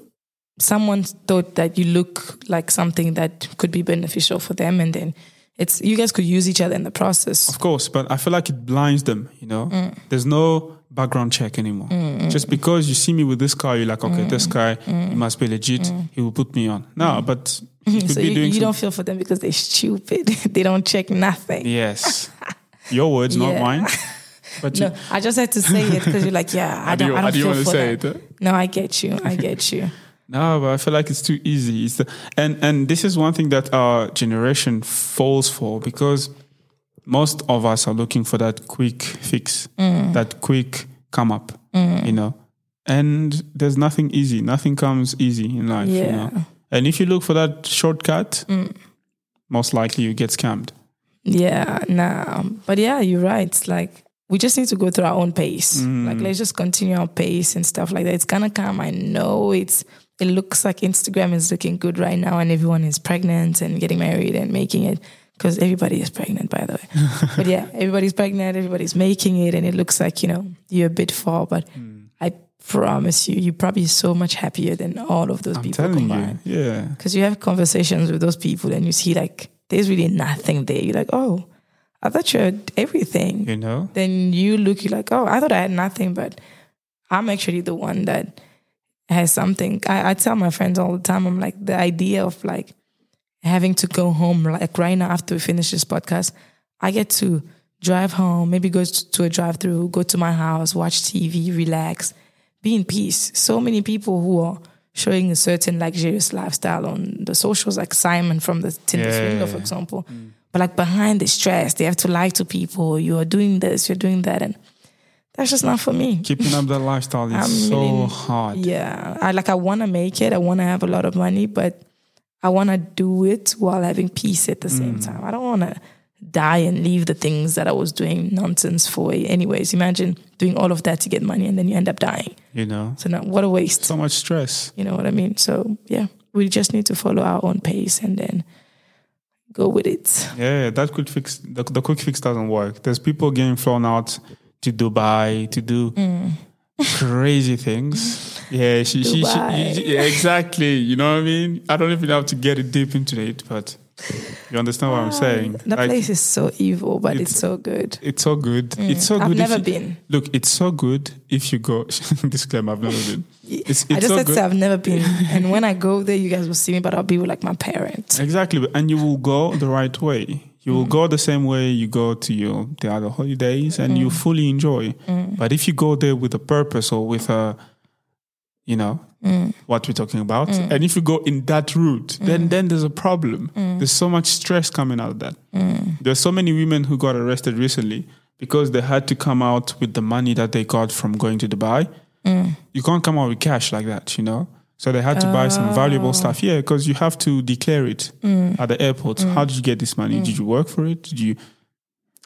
someone thought that you look like something that could be beneficial for them, and then it's you guys could use each other in the process. Of course, but I feel like it blinds them, you know? Mm. There's no background check anymore. Mm, mm, Just mm. because you see me with this car, you're like, okay, this Mm. guy, he must be legit. He will put me on. No, but So you, you some- don't feel for them because they're stupid. they don't check nothing. Yes. Your words, not mine. But you, No, I just had to say it because you're like, yeah, I do don't, you- I don't do you feel wanna for say that. it. No, I get you. I get you. no, but I feel like it's too easy. It's the, and, and this is one thing that our generation falls for because most of us are looking for that quick fix, Mm. that quick come up, you know. And there's nothing easy. Nothing comes easy in life, you Yeah. know. And if you look for that shortcut, Mm. most likely you get scammed. Yeah, nah. But yeah, you're right. Like we just need to go through our own pace. Mm. Like let's just continue our pace and stuff like that. It's gonna come. I know it's it looks like Instagram is looking good right now and everyone is pregnant and getting married and making it. Because everybody is pregnant, by the way. but yeah, everybody's pregnant, everybody's making it, and it looks like, you know, you're a bit far, but mm. I promise you, you're probably so much happier than all of those I'm people telling combined you. Yeah. because you have conversations with those people and you see like there's really nothing there. You're like, oh, I thought you had everything. You know? Then you look, you're like, oh, I thought I had nothing, but I'm actually the one that has something. I, I tell my friends all the time, I'm like, the idea of like having to go home, like right now after we finish this podcast, I get to drive home, maybe go to a drive through, go to my house, watch TV, relax, be in peace. So many people who are showing a certain luxurious lifestyle on the socials, like Simon from the Tinder Yeah. Swindler, for example. Mm. But like behind the stress, they have to lie to people. You are doing this, you're doing that, and that's just not for me. Keeping up that lifestyle is so really- hard. Yeah, I like. I want to make it. I want to have a lot of money, but I want to do it while having peace at the same mm. time. I don't want to die and leave the things that I was doing nonsense for. Anyways, imagine doing all of that to get money and then you end up dying. You know? So now, what a waste. So much stress. You know what I mean? So yeah, we just need to follow our own pace and then go with it. Yeah, that quick fix the, the quick fix doesn't work. There's people getting flown out to Dubai to do Mm. crazy things. Yeah, she, she, she, yeah, exactly. You know what I mean? I don't even have to get it deep into it, but you understand what I'm saying? The Like, place is so evil, but it's, it's- so good. it's so good. It's so Mm. I've good. never you- been. Look, it's so good if you go. Disclaimer: I've never been. It's, I just so said good. to say I've never been. and when I go there, you guys will see me, but I'll be with like my parents. Exactly, and you will go the right way. You Mm. will go the same way you go to your the other holidays, and you Mm. fully enjoy. But if you go there with a purpose or with a, you know, Mm. what we're talking about, and if you go in that route, then then there's a problem. Mm. There's so much stress coming out of that. There's so many women who got arrested recently because they had to come out with the money that they got from going to Dubai. Mm. You can't come out with cash like that, you know. So they had to buy some Oh. valuable stuff. Yeah, because you have to declare it Mm. at the airport. How did you get this money? Did you work for it? Did you?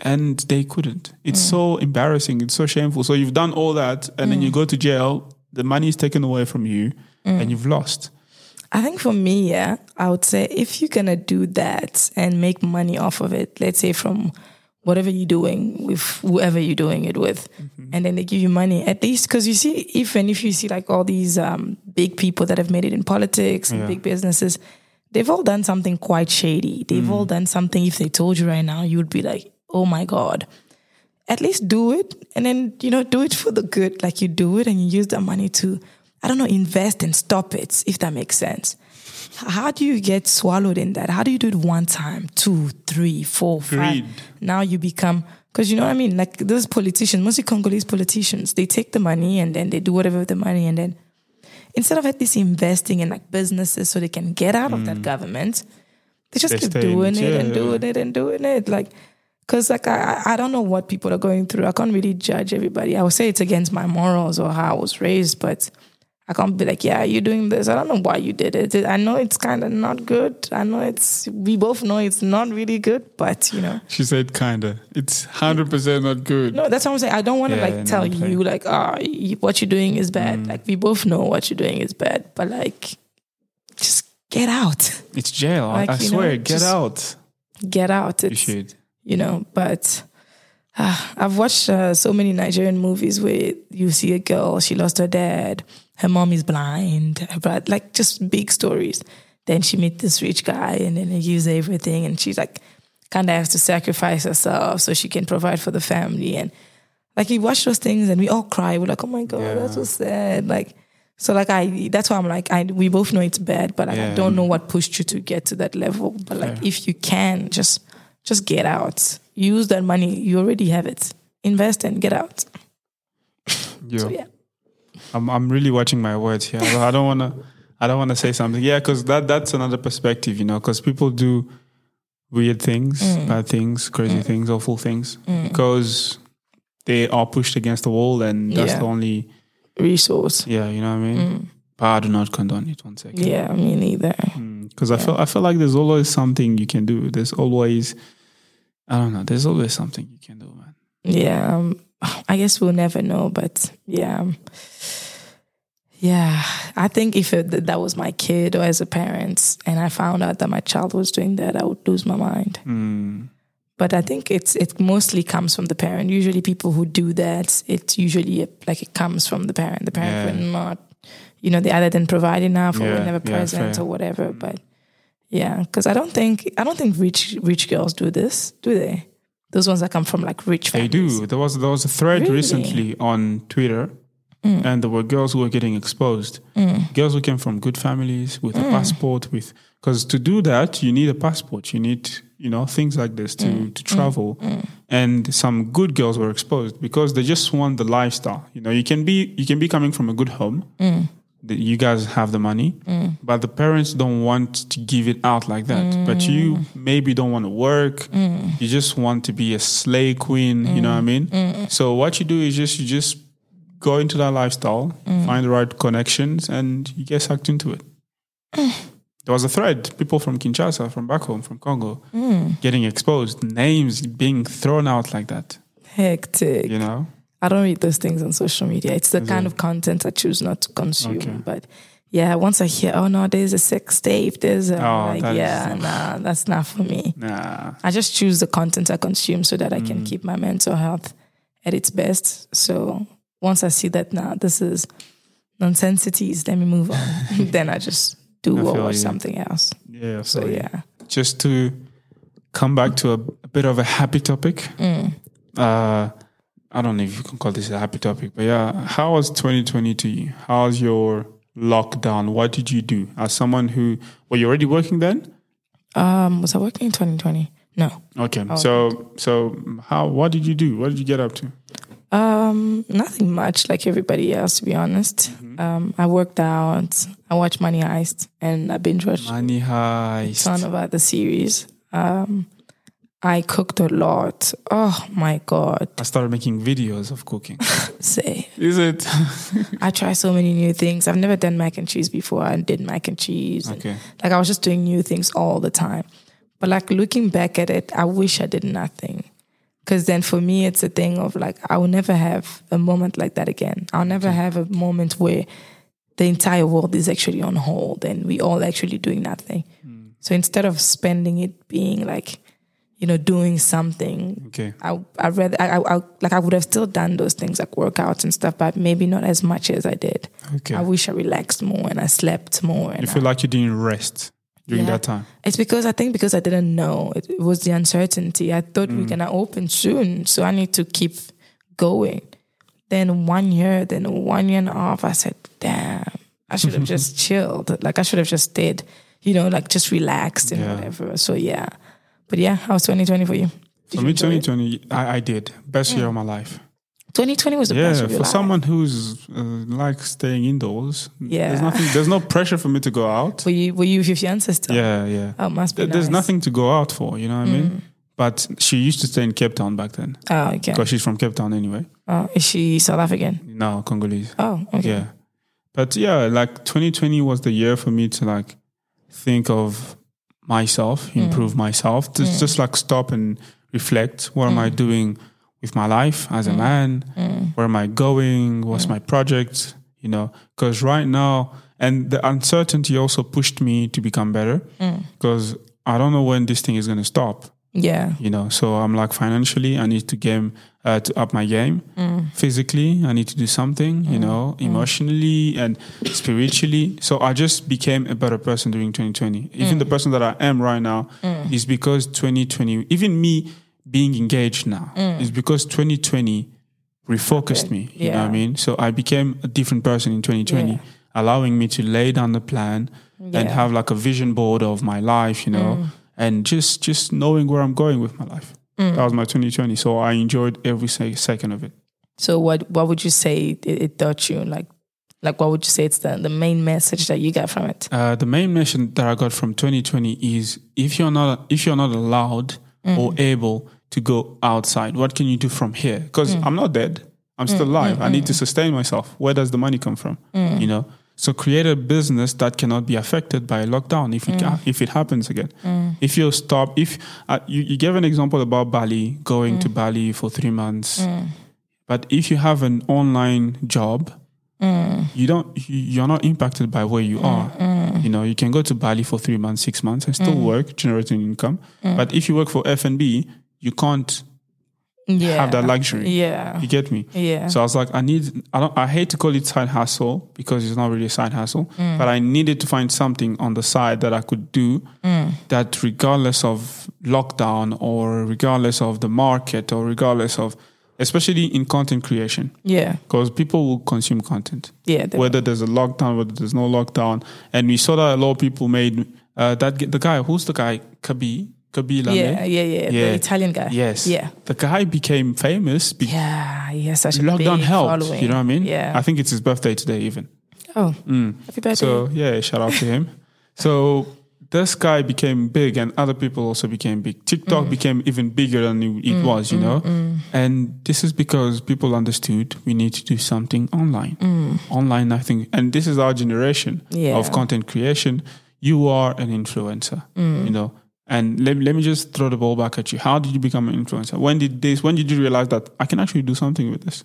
And they couldn't. It's Mm. so embarrassing. It's so shameful. So you've done all that, and then you Mm. go to jail. The money is taken away from you, mm. and you've lost. I think for me, yeah, I would say if you're gonna do that and make money off of it, let's say from whatever you're doing with whoever you're doing it with, mm-hmm. and then they give you money at least because you see, even if you see like all these um, big people that have made it in politics and Yeah. big businesses, they've all done something quite shady. They've all mm. done something. If they told you right now, you would be like, oh my god. At least do it, and then you know do it for the good. Like you do it, and you use that money to I don't know, invest and stop it, if that makes sense. How do you get swallowed in that? How do you do it one time, two, three, four, five? Greed. Now you become, because you know what I mean? Like those politicians, mostly Congolese politicians, they take the money and then they do whatever with the money. And then instead of at least investing in like businesses so they can get out of that mm. government, they just They keep doing it, it and doing it and doing it. Like, because like I, I I don't know what people are going through. I can't really judge everybody. I would say it's against my morals or how I was raised, but I can't be like, yeah, you're doing this. I don't know why you did it. I know it's kind of not good. I know it's. We both know it's not really good, but you know, She said, "Kinda." It's hundred percent not good. no, that's what I'm saying. I don't want to Yeah, like tell I'm you like, ah, y what you're doing is bad. Like we both know what you're doing is bad, but like, just get out, It's jail. I- Like, I you swear, know, get out. get out. You should. You know, but uh, I've watched uh, so many Nigerian movies where you see a girl, she lost her dad, her mom is blind, but like just big stories. Then she meets this rich guy and then he gives everything and she's like kind of has to sacrifice herself so she can provide for the family. And like we watch those things and we all cry. We're like, oh my God, that's so sad. Like, so like I, that's why I'm like, I, we both know it's bad, but like, I don't know what pushed you to get to that level. But like, if you can, just just get out. Use that money. You already have it. Invest and get out. Yo. So yeah. I'm I'm really watching my words here. I don't want to I don't want to say something. Yeah, because that that's another perspective, you know. Because people do weird things, Mm. bad things, crazy mm. things, awful things, mm. because they are pushed against the wall, and that's Yeah. the only. Resource. Yeah, you know what I mean. Mm. But I do not condone it. One second. Yeah, me neither. Because I feel I feel like there's always something you can do. There's always I don't know. There's always something you can do, man. Yeah. Um, I guess we'll never know, but yeah. um, Yeah, I think if it, that was my kid or as a parent, and I found out that my child was doing that, I would lose my mind. But I think it's it mostly comes from the parent. Usually, people who do that, it's usually like it comes from the parent. The parent Yeah. will not, you know, they either didn't provide enough or Yeah, were never present fair. or whatever. But yeah, because I don't think I don't think rich rich girls do this, do they? Those ones that come from like rich They do. There was there was a thread Really? recently on Twitter, mm. and there were girls who were getting exposed. Mm. Girls who came from good families with a mm. passport, with because to do that you need a passport. You need you know things like this to to travel. And some good girls were exposed because they just want the lifestyle. You know, you can be you can be coming from a good home. That You guys have the money, mm. but the parents don't want to give it out like that. But you mm. maybe don't want to work. Mm. You just want to be a slay queen. You know what I mean? So what you do is just you just go into that lifestyle, find the right connections, and you get sucked into it. There was a thread, people from Kinshasa, from back home, from Congo, getting exposed, names being thrown out like that. Hectic. You know? I don't read those things on social media. It's the kind of content I choose not to consume. Okay. But yeah, once I hear, oh no, there's a sex tape, there's a, Oh, like, is- yeah, nah, that's not for me. Nah. I just choose the content I consume so that I Mm. can keep my mental health at its best. So once I see that now this is nonsensities, let me move on. then I just do I or feel watch you. something else. Yeah. So yeah. just to come back to a, a bit of a happy topic. Uh, I don't know if you can call this a happy topic, but yeah, how was 2020 to you? How's your lockdown? What did you do as someone who were you already working then? Um, was I working in 2020? No. Okay, so so how what did you do? What did you get up to? Um, nothing much like everybody else, to be honest. Mm-hmm. Um, I worked out, I watched Money Heist, and I binge watched Money heist. ton of the series. Um, I cooked a lot. Oh my god! I started making videos of cooking. Say, Is it? I try so many new things. I've never done mac and cheese before. I did mac and cheese. and, Okay. like I was just doing new things all the time. But like looking back at it, I wish I did nothing. Because then for me, it's a thing of like, I will never have a moment like that again. I'll never have a moment where the entire world is actually on hold and we all actually doing nothing. Hmm. So instead of spending it being like, you know, doing something, Okay. I I rather I, I, I like I would have still done those things like workouts and stuff, but maybe not as much as I did. Okay. I wish I relaxed more and I slept more. And You I- feel like you didn't rest during Yeah. that time. it's because I think because I didn't know it, it was the uncertainty. I thought Mm. we're gonna open soon, so I need to keep going. Then one year, then one year and a half, I said, "Damn, I should have just chilled. Like I should have just stayed, you know, like just relaxed and Yeah. whatever." So yeah, but yeah, how was 2020 for you? Did For you me, 2020, I, I did best year of my life. 2020 was the best Yeah, of your for life. someone who's uh, like staying indoors, Yeah. there's nothing. There's no pressure for me to go out. Were you were you with your fiance still? Yeah, yeah. Oh, must be There- There's nothing to go out for. You know what I mean? Mm. But she used to stay in Cape Town back then Oh, okay. because she's from Cape Town anyway. Oh, is she South African? No, Congolese. Oh, okay. Yeah. But yeah, like 2020 was the year for me to like think of myself, Mm. improve myself, to mm. just like stop and reflect. What am I Mm. doing with my life as a mm. man? Mm. Where am I going? What's my project? You know, because right now and the uncertainty also pushed me to become better because I don't know when this thing is going to stop. Yeah. You know, so I'm like financially, I need to game uh, to up my game. Mm. Physically, I need to do something. You mm. know, mm. emotionally and spiritually. So I just became a better person during 2020. Even the person that I am right now is because 2020. Even me being engaged now is because 2020 refocused me. You know what I mean? So I became a different person in 2020, Yeah. allowing me to lay down the plan and Yeah. Mm. have like a vision board of my life, you know, and just just knowing where I'm going with my life. Mm. That was my 2020. So I enjoyed every se- second of it. So what what would you say it, it taught you? Like like what would you say it's the, the main message that you got from it? Uh, the main message that I got from 2020 is if you're not if you're not allowed mm. or able to go outside, what can you do from here? Because mm. I'm not dead. I'm still mm, alive. I need to sustain myself. Where does the money come from? You know. So create a business that cannot be affected by a lockdown if it mm. ca- if it happens again. Mm. If you stop, if uh, you, you gave an example about Bali going to mm. Bali for three months, but if you have an online job, you don't you- you're not impacted by where you are. You know you can go to bali for three months six months and still work generating income. But if you work for f&b you can't Yeah. have that luxury Yeah. you get me Yeah. so i was like i need i don't i hate to call it side hustle because it's not really a side hustle Mm. but i needed to find something on the side that i could do Mm. that regardless of lockdown or regardless of the market or regardless of especially in content creation Yeah. because people will consume content Yeah. whether there's a lockdown, whether there's no lockdown. And we saw that a lot of people made uh, that. The guy, who's the guy? Khaby, Khaby Lame? yeah, yeah, yeah, Yeah. The Italian guy. Yes. Yeah. The guy became famous because Yeah. Has such lockdown helped. following. You know what I mean? Yeah. I think it's his birthday today, even. oh. Mm. Happy birthday. So yeah, shout out to him. So this guy became big, and other people also became big. TikTok mm. became even bigger than it, it was, you know. And this is because people understood we need to do something online. Online, I think, and this is our generation Yeah. of content creation. You are an influencer, you know. And let, let me just throw the ball back at you. How did you become an influencer? When did this? When did you realize that I can actually do something with this?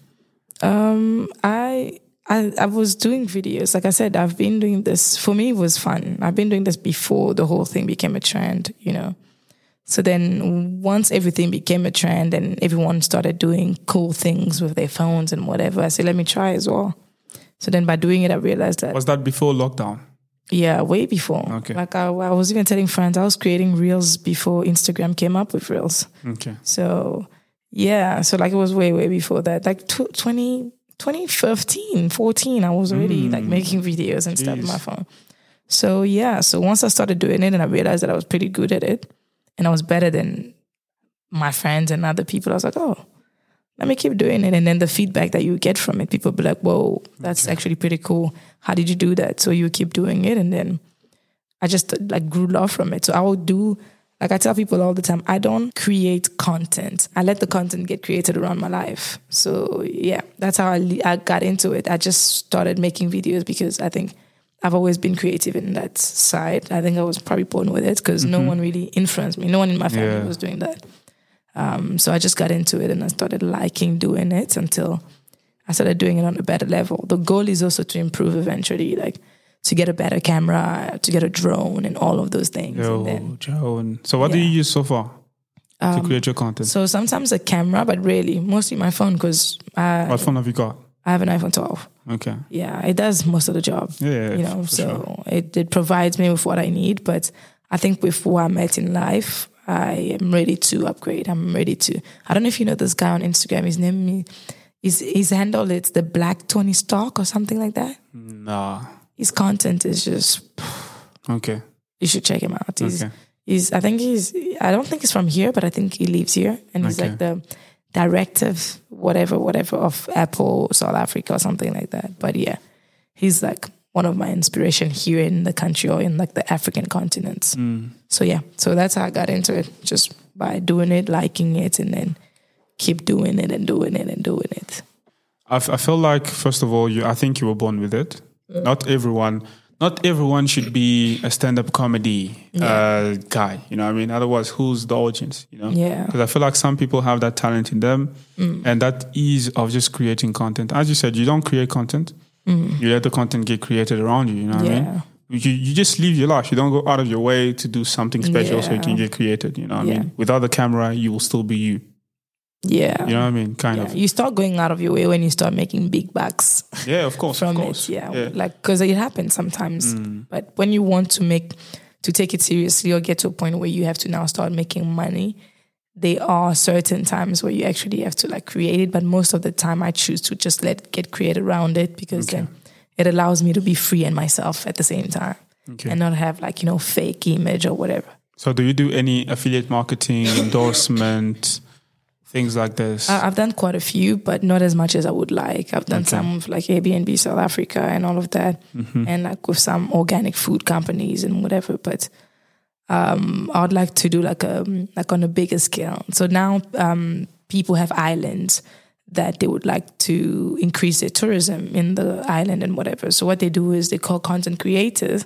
Um, I, I I was doing videos. Like I said, I've been doing this. For me, it was fun. I've been doing this before the whole thing became a trend. You know. So then, once everything became a trend and everyone started doing cool things with their phones and whatever, I said, "Let me try as well." So then, by doing it, I realized that Was that before lockdown? Yeah, way before. Okay. Like I, I was even telling friends, I was creating reels before Instagram came up with reels. Okay. So yeah, so like it was way, way before that. Like tw 20, 2015, 14, I was already like mm. making videos and stuff on my phone. So yeah, so once I started doing it and I realized that I was pretty good at it and I was better than my friends and other people, I was like, oh, let me keep doing it. And then the feedback that you get from it, people be like, whoa, that's actually pretty cool. How did you do that? So you keep doing it. And then I just like grew love from it. So I would do, like I tell people all the time, I don't create content. I let the content get created around my life. So yeah, that's how I, I got into it. I just started making videos because I think I've always been creative in that side. I think I was probably born with it because no mm-hmm. one really influenced me. No one in my family Yeah. was doing that. Um, so I just got into it and I started liking doing it until I started doing it on a better level. The goal is also to improve eventually, like to get a better camera, to get a drone, and all of those things. Yo, And then, Joe. So what do Yeah. Um, you use so far to create your content? so sometimes a camera, but really mostly my phone because I, what phone have you got? I have an iPhone 12. Okay. Yeah, it does most of the job. Yeah, yeah, you know, so sure. it, it provides me with what I need. But I think with where I'm at in life, I am ready to upgrade. I'm ready to. I don't know if you know this guy on Instagram. His name is his handle. It's the Black Tony Stark or something like that. Nah. His content is just. Okay. You should check him out. He's, Okay. he's. I think he's. I don't think he's from here, but I think he lives here, and he's Okay. like the directive, whatever, whatever of Apple South Africa or something like that. But yeah, he's like one of my inspiration here in the country or in like the African continents. So yeah, so that's how I got into it, just by doing it, liking it, and then keep doing it and doing it and doing it. I, f- I feel like first of all, you. I think you were born with it. Not everyone. Not everyone should be a stand-up comedy uh, guy. You know, what I mean, otherwise, who's the audience? You know, Yeah. Because I feel like some people have that talent in them, and that ease of just creating content. As you said, you don't create content. You let the content get created around you. You know what I mean? You, you just live your life. You don't go out of your way to do something special so you can get created. You know what I mean? Without the camera, you will still be you. Yeah. You know what I mean? Kind Yeah. of. You start going out of your way when you start making big bucks Yeah, of course. from of course. it. Yeah. yeah. Mm. Like, because it happens sometimes. But when you want to make, to take it seriously or get to a point where you have to now start making money, there are certain times where you actually have to like create it. But most of the time, I choose to just let it get created around it because then it allows me to be free and myself at the same time Okay. and not have like, you know, fake image or whatever. So, do you do any affiliate marketing, endorsement, things like this? I've done quite a few, but not as much as I would like. I've done Okay. some with like Airbnb South Africa and all of that, Mm-hmm. and like with some organic food companies and whatever. But um, I'd like to do like a like on a bigger scale. So now um, people have islands that they would like to increase their tourism in the island and whatever. So what they do is they call content creators.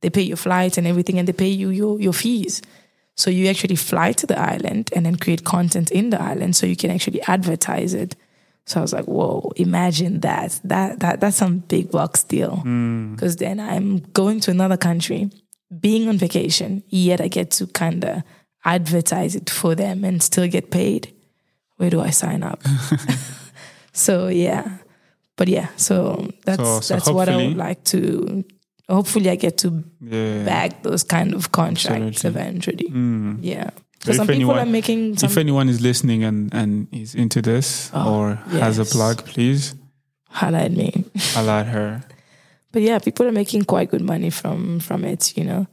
They pay your flights and everything, and they pay you your your fees. So you actually fly to the island and then create content in the island so you can actually advertise it. So I was like, whoa, imagine that. That that that's some big box deal. Because then I'm going to another country, being on vacation, yet I get to kind of advertise it for them and still get paid. Where do I sign up? so yeah. But yeah, so that's So- so that's what I would like to hopefully I get to yeah. bag those kind of contracts Absolutely. eventually. Mm. Yeah. if some people anyone- are making some if anyone is listening and, and is into this oh, or has a plug, please holla at me. allow her. But yeah, people are making quite good money from from it, you know.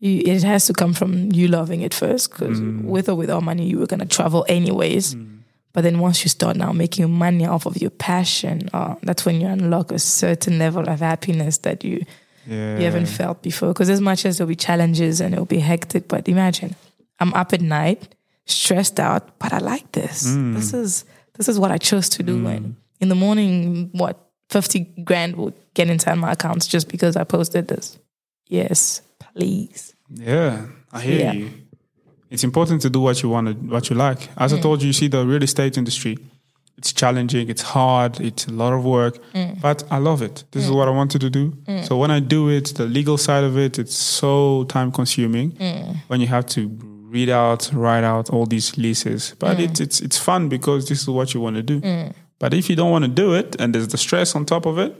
You, it has to come from you loving it first, because mm. with or without money, you were gonna travel anyways. Mm. But then once you start now making money off of your passion, uh, that's when you unlock a certain level of happiness that you Yeah. you haven't felt before. Because as much as there'll be challenges and it'll be hectic, but imagine I'm up at night, stressed out, but I like this. Mm. This is this is what I chose to do. And in the morning, what fifty grand will get inside my accounts just because I posted this. Yes, please. Yeah, I hear Yeah. you. It's important to do what you want to, what you like. As I mm. told you, you see the real estate industry. It's challenging. It's hard. It's a lot of work, mm. but I love it. This is mm. what I wanted to do. So when I do it, the legal side of it, it's so time consuming. When you have to read out, write out all these leases, but it's it's it's fun because this is what you want to do. But if you don't want to do it, and there's the stress on top of it,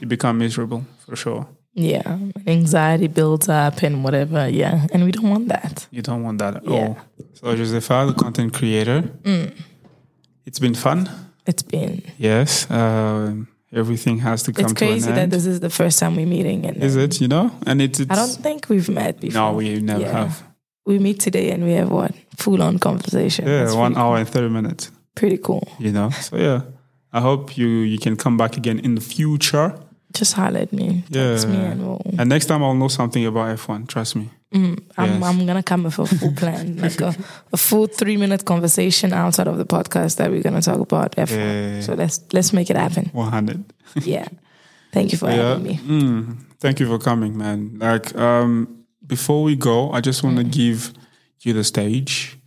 you become miserable for sure. Yeah, anxiety builds up and whatever. Yeah, and we don't want that. You don't want that at Yeah. all. So, Josepha, the content creator, it's been fun. It's been. Yes. Um everything has to come It's crazy that this is the first time we're meeting, and Is it, you know? And it, it's. I don't think we've met before. No, we never Yeah. have. We meet today and we have what full on conversation. Yeah, That's one hour and 30 minutes, pretty cool. you know? So, yeah. I hope you, you can come back again in the future. Just holler at me. Text me Yeah. and we'll. And next time I'll know something about F1. Trust me. I'm, Yes. I'm gonna come with a full plan, like a, a full three minute conversation outside of the podcast that we're gonna talk about F1. Yeah. So let's let's make it happen. 100. Yeah. Thank you for Yeah. having me. Mm, thank you for coming, man. Like, um, before we go, I just want to give you the stage.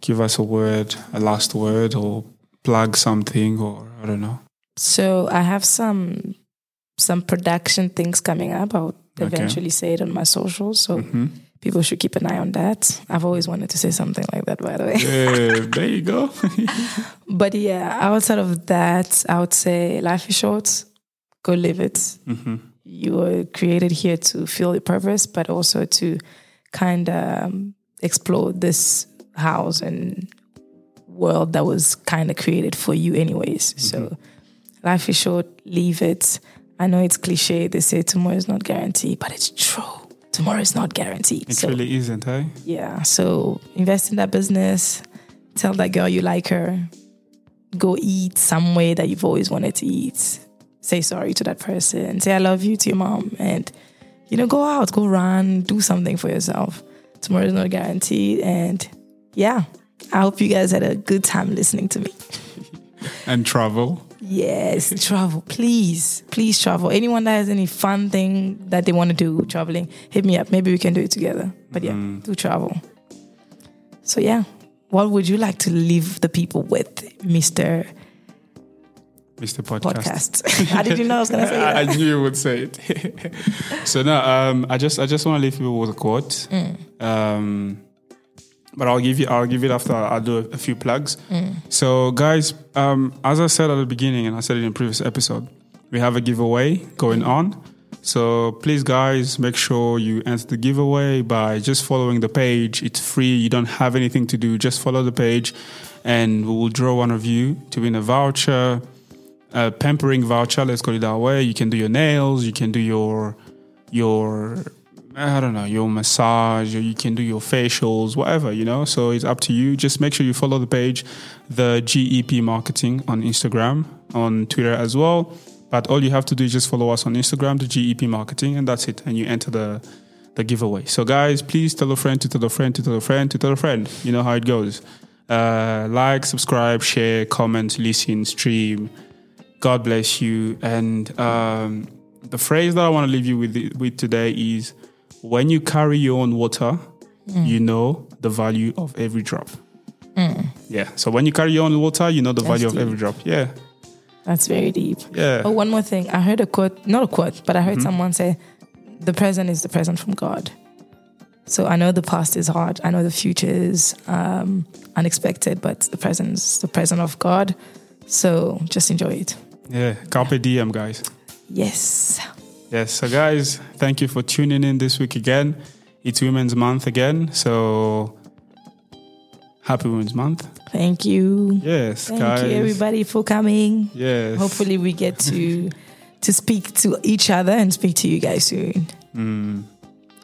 Give us a word, a last word, or plug something, or I don't know. So I have some some production things coming up. I'll Okay. eventually say it on my socials. So Mhm. people should keep an eye on that. I've always wanted to say something like that, by the way. Yeah, there you go. But yeah, outside of that, I would say life is short. Go live it. Mhm. You were created here to feel your purpose, but also to kind of um, explore this house and world that was kind of created for you, anyways. So life is short. Leave it. I know it's cliche. They say tomorrow is not guaranteed, but it's true. Tomorrow is not guaranteed. It so really isn't, eh? yeah. So invest in that business. Tell that girl you like her. Go eat somewhere that you've always wanted to eat. Say sorry to that person. Say I love you to your mom. And, you know, go out, go run, do something for yourself. Tomorrow is not guaranteed. And yeah, I hope you guys had a good time listening to me. And travel. Yes, travel. Please, please travel. Anyone that has any fun thing that they want to do traveling, hit me up. Maybe we can do it together. But yeah, do travel. So yeah, what would you like to leave the people with, Mister Mr. Podcast. podcast. How did you know I was going to say I, I knew you would say it. so no, um, I just I just want to leave people with a quote. Mm. Um, but I'll give you I'll give it after I'll do a, few plugs. Mm. So guys, um, as I said at the beginning, and I said it in a previous episode, we have a giveaway going on. So please, guys, make sure you enter the giveaway by just following the page. It's free. You don't have anything to do. Just follow the page, and we will draw one of you to win a voucher a pampering voucher. Let's call it that way. You can do your nails. You can do your your I don't know your massage. Or you can do your facials, whatever you know. So it's up to you. Just make sure you follow the page, the GEP Marketing on Instagram, on Twitter as well. But all you have to do is just follow us on Instagram, the GEP Marketing, and that's it. And you enter the the giveaway. So guys, please tell a friend to tell a friend to tell a friend to tell a friend. You know how it goes. Uh, like, subscribe, share, comment, listen, stream. God bless you. And um, the phrase that I want to leave you with with today is: When you carry your own water, you know the value of every drop. Yeah. So when you carry your own water, you know the That's value of every drop. Yeah. That's very deep. Yeah. Oh, one more thing. I heard a quote, not a quote, but I Mm-hmm. heard someone say, the present is the present from God. So I know the past is hard. I know the future is um, unexpected, but the present is the present of God. So just enjoy it. Yeah. Carpe diem, guys. Yes. Yes. So, guys, thank you for tuning in this week again. It's Women's Month again. So, happy Women's Month. Thank you. Yes, Thank guys. you, everybody, for coming. Yes. Hopefully, we get to to speak to each other and speak to you guys soon. Mm,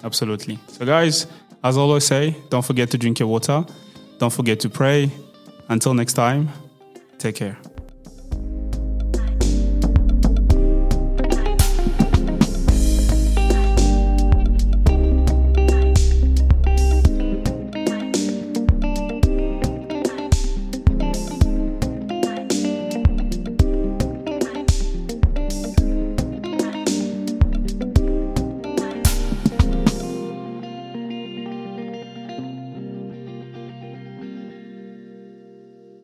absolutely. So, guys, as I always say, don't forget to drink your water. Don't forget to pray. Until next time, take care.